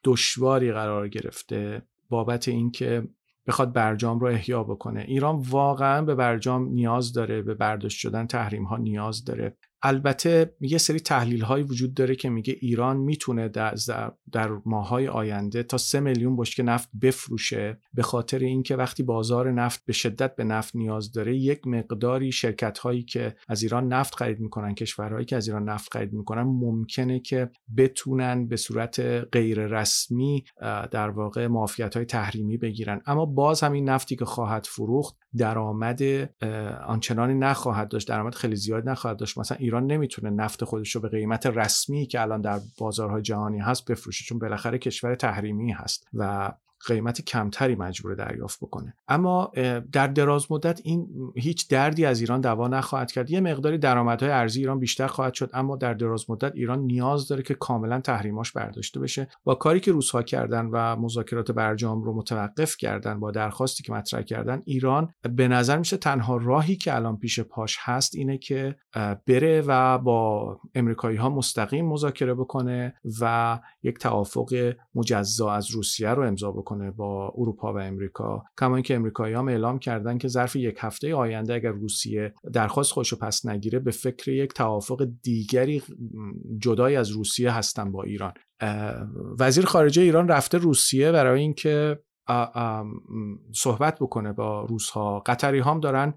دشواری قرار گرفته بابت اینکه بخواد برجام رو احیا بکنه. ایران واقعا به برجام نیاز داره به برداشت شدن تحریم ها نیاز داره. البته یه سری تحلیل هایی وجود داره که میگه ایران می‌تونه در, در ماهای آینده تا سه میلیون بشکه نفت بفروشه به خاطر اینکه وقتی بازار نفت به شدت به نفت نیاز داره یک مقداری شرکت هایی که از ایران نفت خرید می‌کنن کشورهایی که از ایران نفت خرید می‌کنن ممکنه که بتونن به صورت غیر رسمی در واقع معافیت های تحریمی بگیرن. اما باز همین نفتی که خواهد فروخت درآمد آنچنانی نخواهد داشت درآمد خیلی زیاد نخواهد داشت. مثلا ایران نمی‌تونه نفت خودش رو به قیمت رسمی که الان در بازارهای جهانی هست بفروشه چون بالاخره کشور تحریمی هست و قیمت کمتری مجبور دریافت بکنه. اما در دراز مدت این هیچ دردی از ایران دوا نخواهد کرد. یه مقداری درآمدهای ارزی ایران بیشتر خواهد شد اما در دراز مدت ایران نیاز داره که کاملا تحریماش برداشته بشه. با کاری که روسها کردن و مذاکرات برجام رو متوقف کردن با درخواستی که مطرح کردن ایران به نظر میشه تنها راهی که الان پیش پاش هست اینه که بره و با امریکایی ها مستقیم مذاکره بکنه و یک توافق مجزا از روسیه رو امضا بکنه. بکنه با اروپا و امریکا. کما اینکه امریکایی هم اعلام کردن که ظرف یک هفته آینده اگر روسیه درخواست خوش پس نگیره به فکر یک توافق دیگری جدای از روسیه هستن با ایران. وزیر خارجه ایران رفته روسیه برای اینکه صحبت بکنه با روس ها قطری هم دارن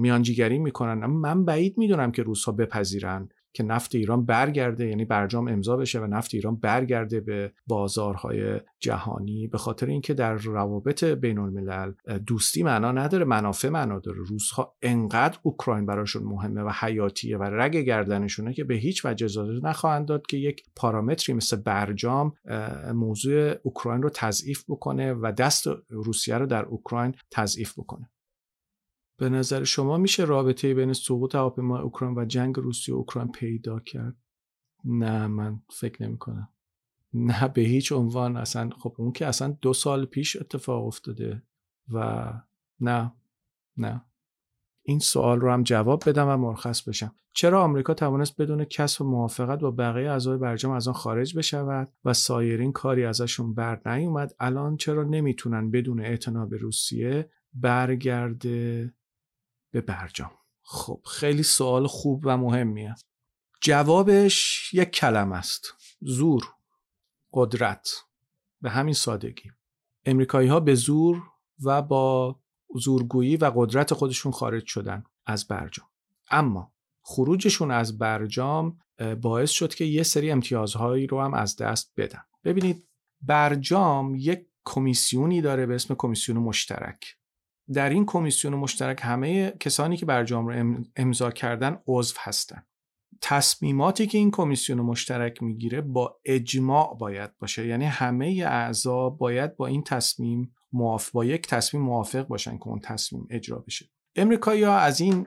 میانجیگری می‌کنن. من بعید می‌دونم که روس ها بپذیرن. که نفت ایران برگرده یعنی برجام امضا بشه و نفت ایران برگرده به بازارهای جهانی. به خاطر اینکه در روابط بین الملل دوستی معنا نداره منافع معنا داره. روزها انقدر اوکراین براشون مهمه و حیاتیه و رگ گردنشونه که به هیچ وجه اجازه نخواهند داد که یک پارامتری مثل برجام موضوع اوکراین رو تضعیف بکنه و دست روسیه رو در اوکراین تضعیف بکنه. به نظر شما میشه رابطه بین سقوط هواپیما اوکراین و جنگ روسیه و اوکراین پیدا کرد؟ نه من فکر نمی کنم نه به هیچ عنوان. اصلا خب اون که اصلا دو سال پیش اتفاق افتاده و نه نه. این سوال رو هم جواب بدم و مرخص بشم. چرا آمریکا توانست بدون کسب موافقت با بقیه اعضای برجام از آن خارج بشود و سایرین کاری ازشون بر نیومد؟ الان چرا نمی‌تونن بدون اعتنا به روسیه برگرده به برجام. خب خیلی سوال خوب و مهمیه. جوابش یک کلم است. زور قدرت به همین سادگی. امریکایی ها به زور و با زورگویی و قدرت خودشون خارج شدن از برجام. اما خروجشون از برجام باعث شد که یه سری امتیازهایی رو هم از دست بدن. ببینید برجام یک کمیسیونی داره به اسم کمیسیون مشترک. در این کمیسیون مشترک همه کسانی که برجام رو امضا کردن عضو هستند تصمیماتی که این کمیسیون مشترک می‌گیره با اجماع باید باشه. یعنی همه اعضا باید با این تصمیم موافق با یک تصمیم موافق باشن که اون تصمیم اجرا بشه. امریکایی ها از این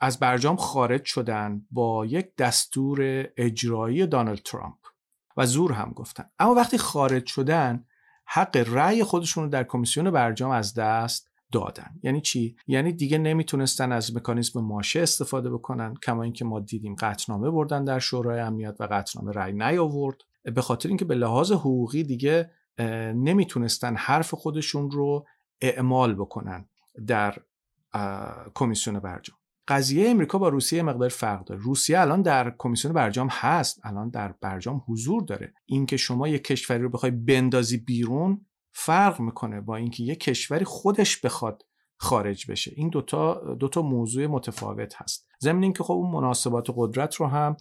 از برجام خارج شدن با یک دستور اجرایی دانالد ترامپ و زور هم گفتن. اما وقتی خارج شدن حق رأی خودشون رو در کمیسیون برجام از دست دادن. یعنی چی؟ یعنی دیگه نمی‌تونستن از مکانیزم ماشه استفاده بکنن کما اینکه ما دیدیم قطعنامه بردن در شورای امنیت و قطعنامه رأی نیاورد. به خاطر اینکه به لحاظ حقوقی دیگه نمی‌تونستن حرف خودشون رو اعمال بکنن در کمیسیون برجام. قضیه امریکا با روسیه مقدار فرق داره. روسیه الان در کمیسیون برجام هست الان در برجام حضور داره. اینکه شما یک کشوری رو بخوای بندازی بیرون فرق می‌کنه با اینکه یک کشوری خودش بخواد خارج بشه. این دوتا, دوتا موضوع متفاوت هست. ضمن اینکه خب اون مناسبات قدرت رو هم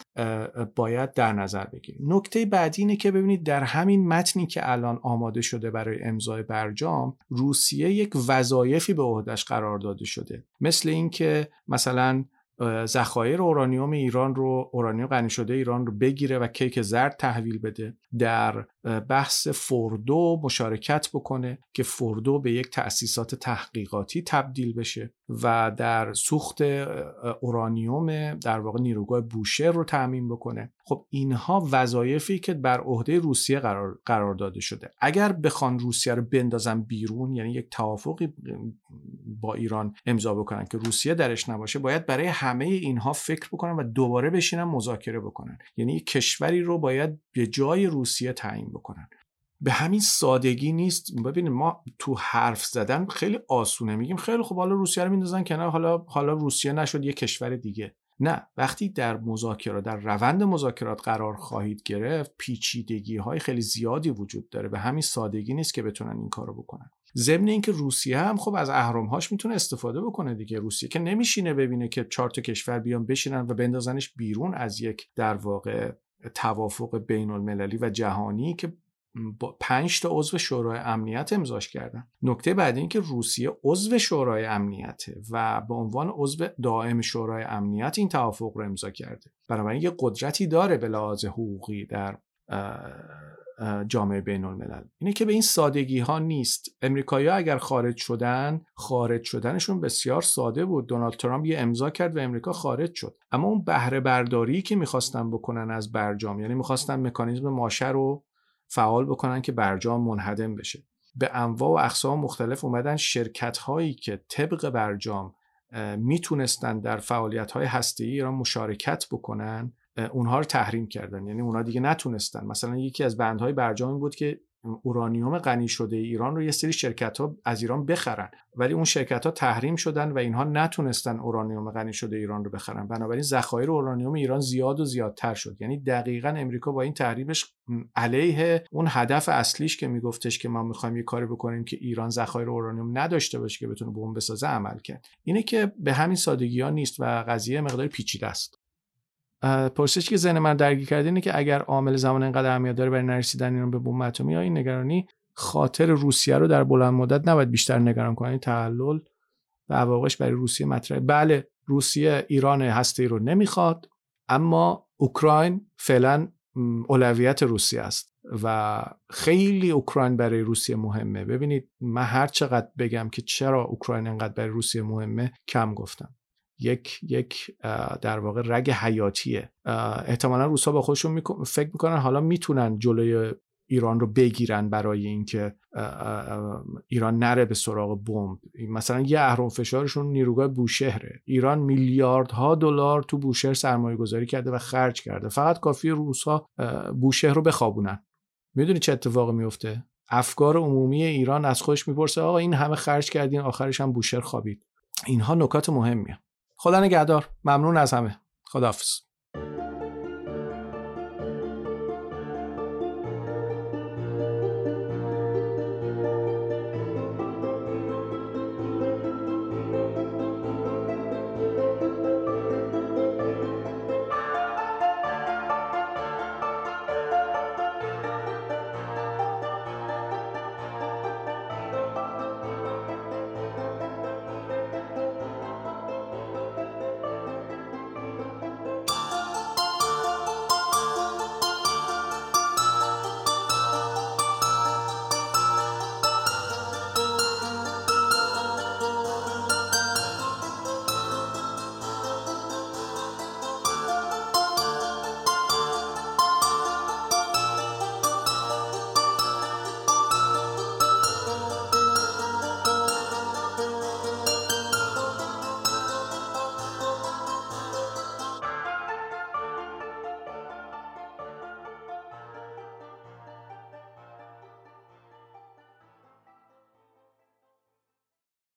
باید در نظر بگیریم. نکته بعدی اینه که ببینید در همین متنی که الان آماده شده برای امضای برجام روسیه یک وظایفی به عهدهش قرار داده شده. مثل اینکه مثلا ذخایر اورانیوم ایران رو اورانیوم غنی شده ایران رو بگیره و کیک زرد تحویل بده. در بحث فوردو مشارکت بکنه که فوردو به یک تأسیسات تحقیقاتی تبدیل بشه و در سوخت اورانیوم در واقع نیروگاه بوشهر رو تعمین بکنه. خب اینها وظایفی که بر عهده روسیه قرار, قرار داده شده. اگر بخوان روسیه رو بندازن بیرون یعنی یک توافقی با ایران امضا بکنن که روسیه درش نباشه باید برای همه اینها فکر بکنن و دوباره بشینن مذاکره بکنن. یعنی کشوری رو باید به جای روسیه تعیین بکنن. به همین سادگی نیست. ببینید ما تو حرف زدن خیلی آسونه میگیم. خیلی خب حالا روسیه رو میندازن کنار. حالا حالا روسیه نشد یه کشور دیگه. نه وقتی در مذاکرات در روند مذاکرات قرار خواهید گرفت پیچیدگی های خیلی زیادی وجود داره. به همین سادگی نیست که بتونن این کارو بکنن. ضمن اینکه روسیه هم خب از اهرمهاش می‌تونه استفاده بکنه دیگه. روسیه که نمیشینه ببینه که چهار کشور بیان بشینن و بندازنش بیرون از یک در واقع توافق بین المللی و جهانی که با پنج تا عضو شورای امنیت امضاش کردن. نکته بعدی این که روسیه عضو شورای امنیته و به عنوان عضو دائم شورای امنیت این توافق رو امضا کرده. بنابراین یه قدرتی داره به لحاظ حقوقی در جامعه بین الملل اینه که به این سادگی ها نیست. امریکایی ها اگر خارج شدن خارج شدنشون بسیار ساده بود. دونالد ترامپ یه امضا کرد و امریکا خارج شد. اما اون بهره برداری که می‌خواستن بکنن از برجام یعنی می‌خواستن مکانیزم ماشه رو فعال بکنن که برجام منهدم بشه. به انواع و اقسام مختلف اومدن شرکت هایی که طبق برجام می‌تونستن در فعالیت های هسته ایران مشارکت بکنن. اونها رو تحریم کردن. یعنی اونها دیگه نتونستن. مثلا یکی از بندهای برجام بود که اورانیوم غنی شده ایران رو یه سری شرکت ها از ایران بخرن. ولی اون شرکت ها تحریم شدن و اینها نتونستن اورانیوم غنی شده ایران رو بخرن. بنابراین ذخایر اورانیوم ایران زیاد و زیادتر شد. یعنی دقیقا امریکا با این تحریمش علیه اون هدف اصلیش که میگفتش که ما می‌خوایم یه کاری بکنیم که ایران ذخایر اورانیوم نداشته باشه که بتونه بمب بسازه عمل کرد. اینه که به همین سادگی ها نیست و قضیه مقدار پیچیده است. پرسشی که ذهن من درگیر کرده اینه که اگر عامل زمان اینقدر اهمیت داره برای نرسیدن ایران به بمب اتمی این نگرانی خاطر روسیه رو در بلند مدت نباید بیشتر نگران کنید تحلل و عواقبش برای روسیه مطرحه بله روسیه ایران هسته رو نمی‌خواد اما اوکراین فعلا اولویت روسیه است و خیلی اوکراین برای روسیه مهمه. ببینید من هر چقدر بگم که چرا اوکراین انقدر برای روسیه مهمه کم گفتم. یک یک در واقع رگ حیاتیه. احتمالا روسا با خودشون فکر می‌کنن حالا می‌تونن جلوی ایران رو بگیرن برای اینکه ایران نره به سراغ بمب. مثلا یه اهرم فشارشون نیروگاه بوشهره. ایران میلیاردها دلار تو بوشهر سرمایه گذاری کرده و خرج کرده. فقط کافی روسا بوشهر رو بخوابونن. می‌دونی چه اتفاقی میفته افکار عمومی ایران از خودش می‌پرسه آقا این همه خرج کردین آخرش هم بوشهر خوابید. اینها نکات مهمیه. خدا نگهدار. ممنون از همه. خداحافظ.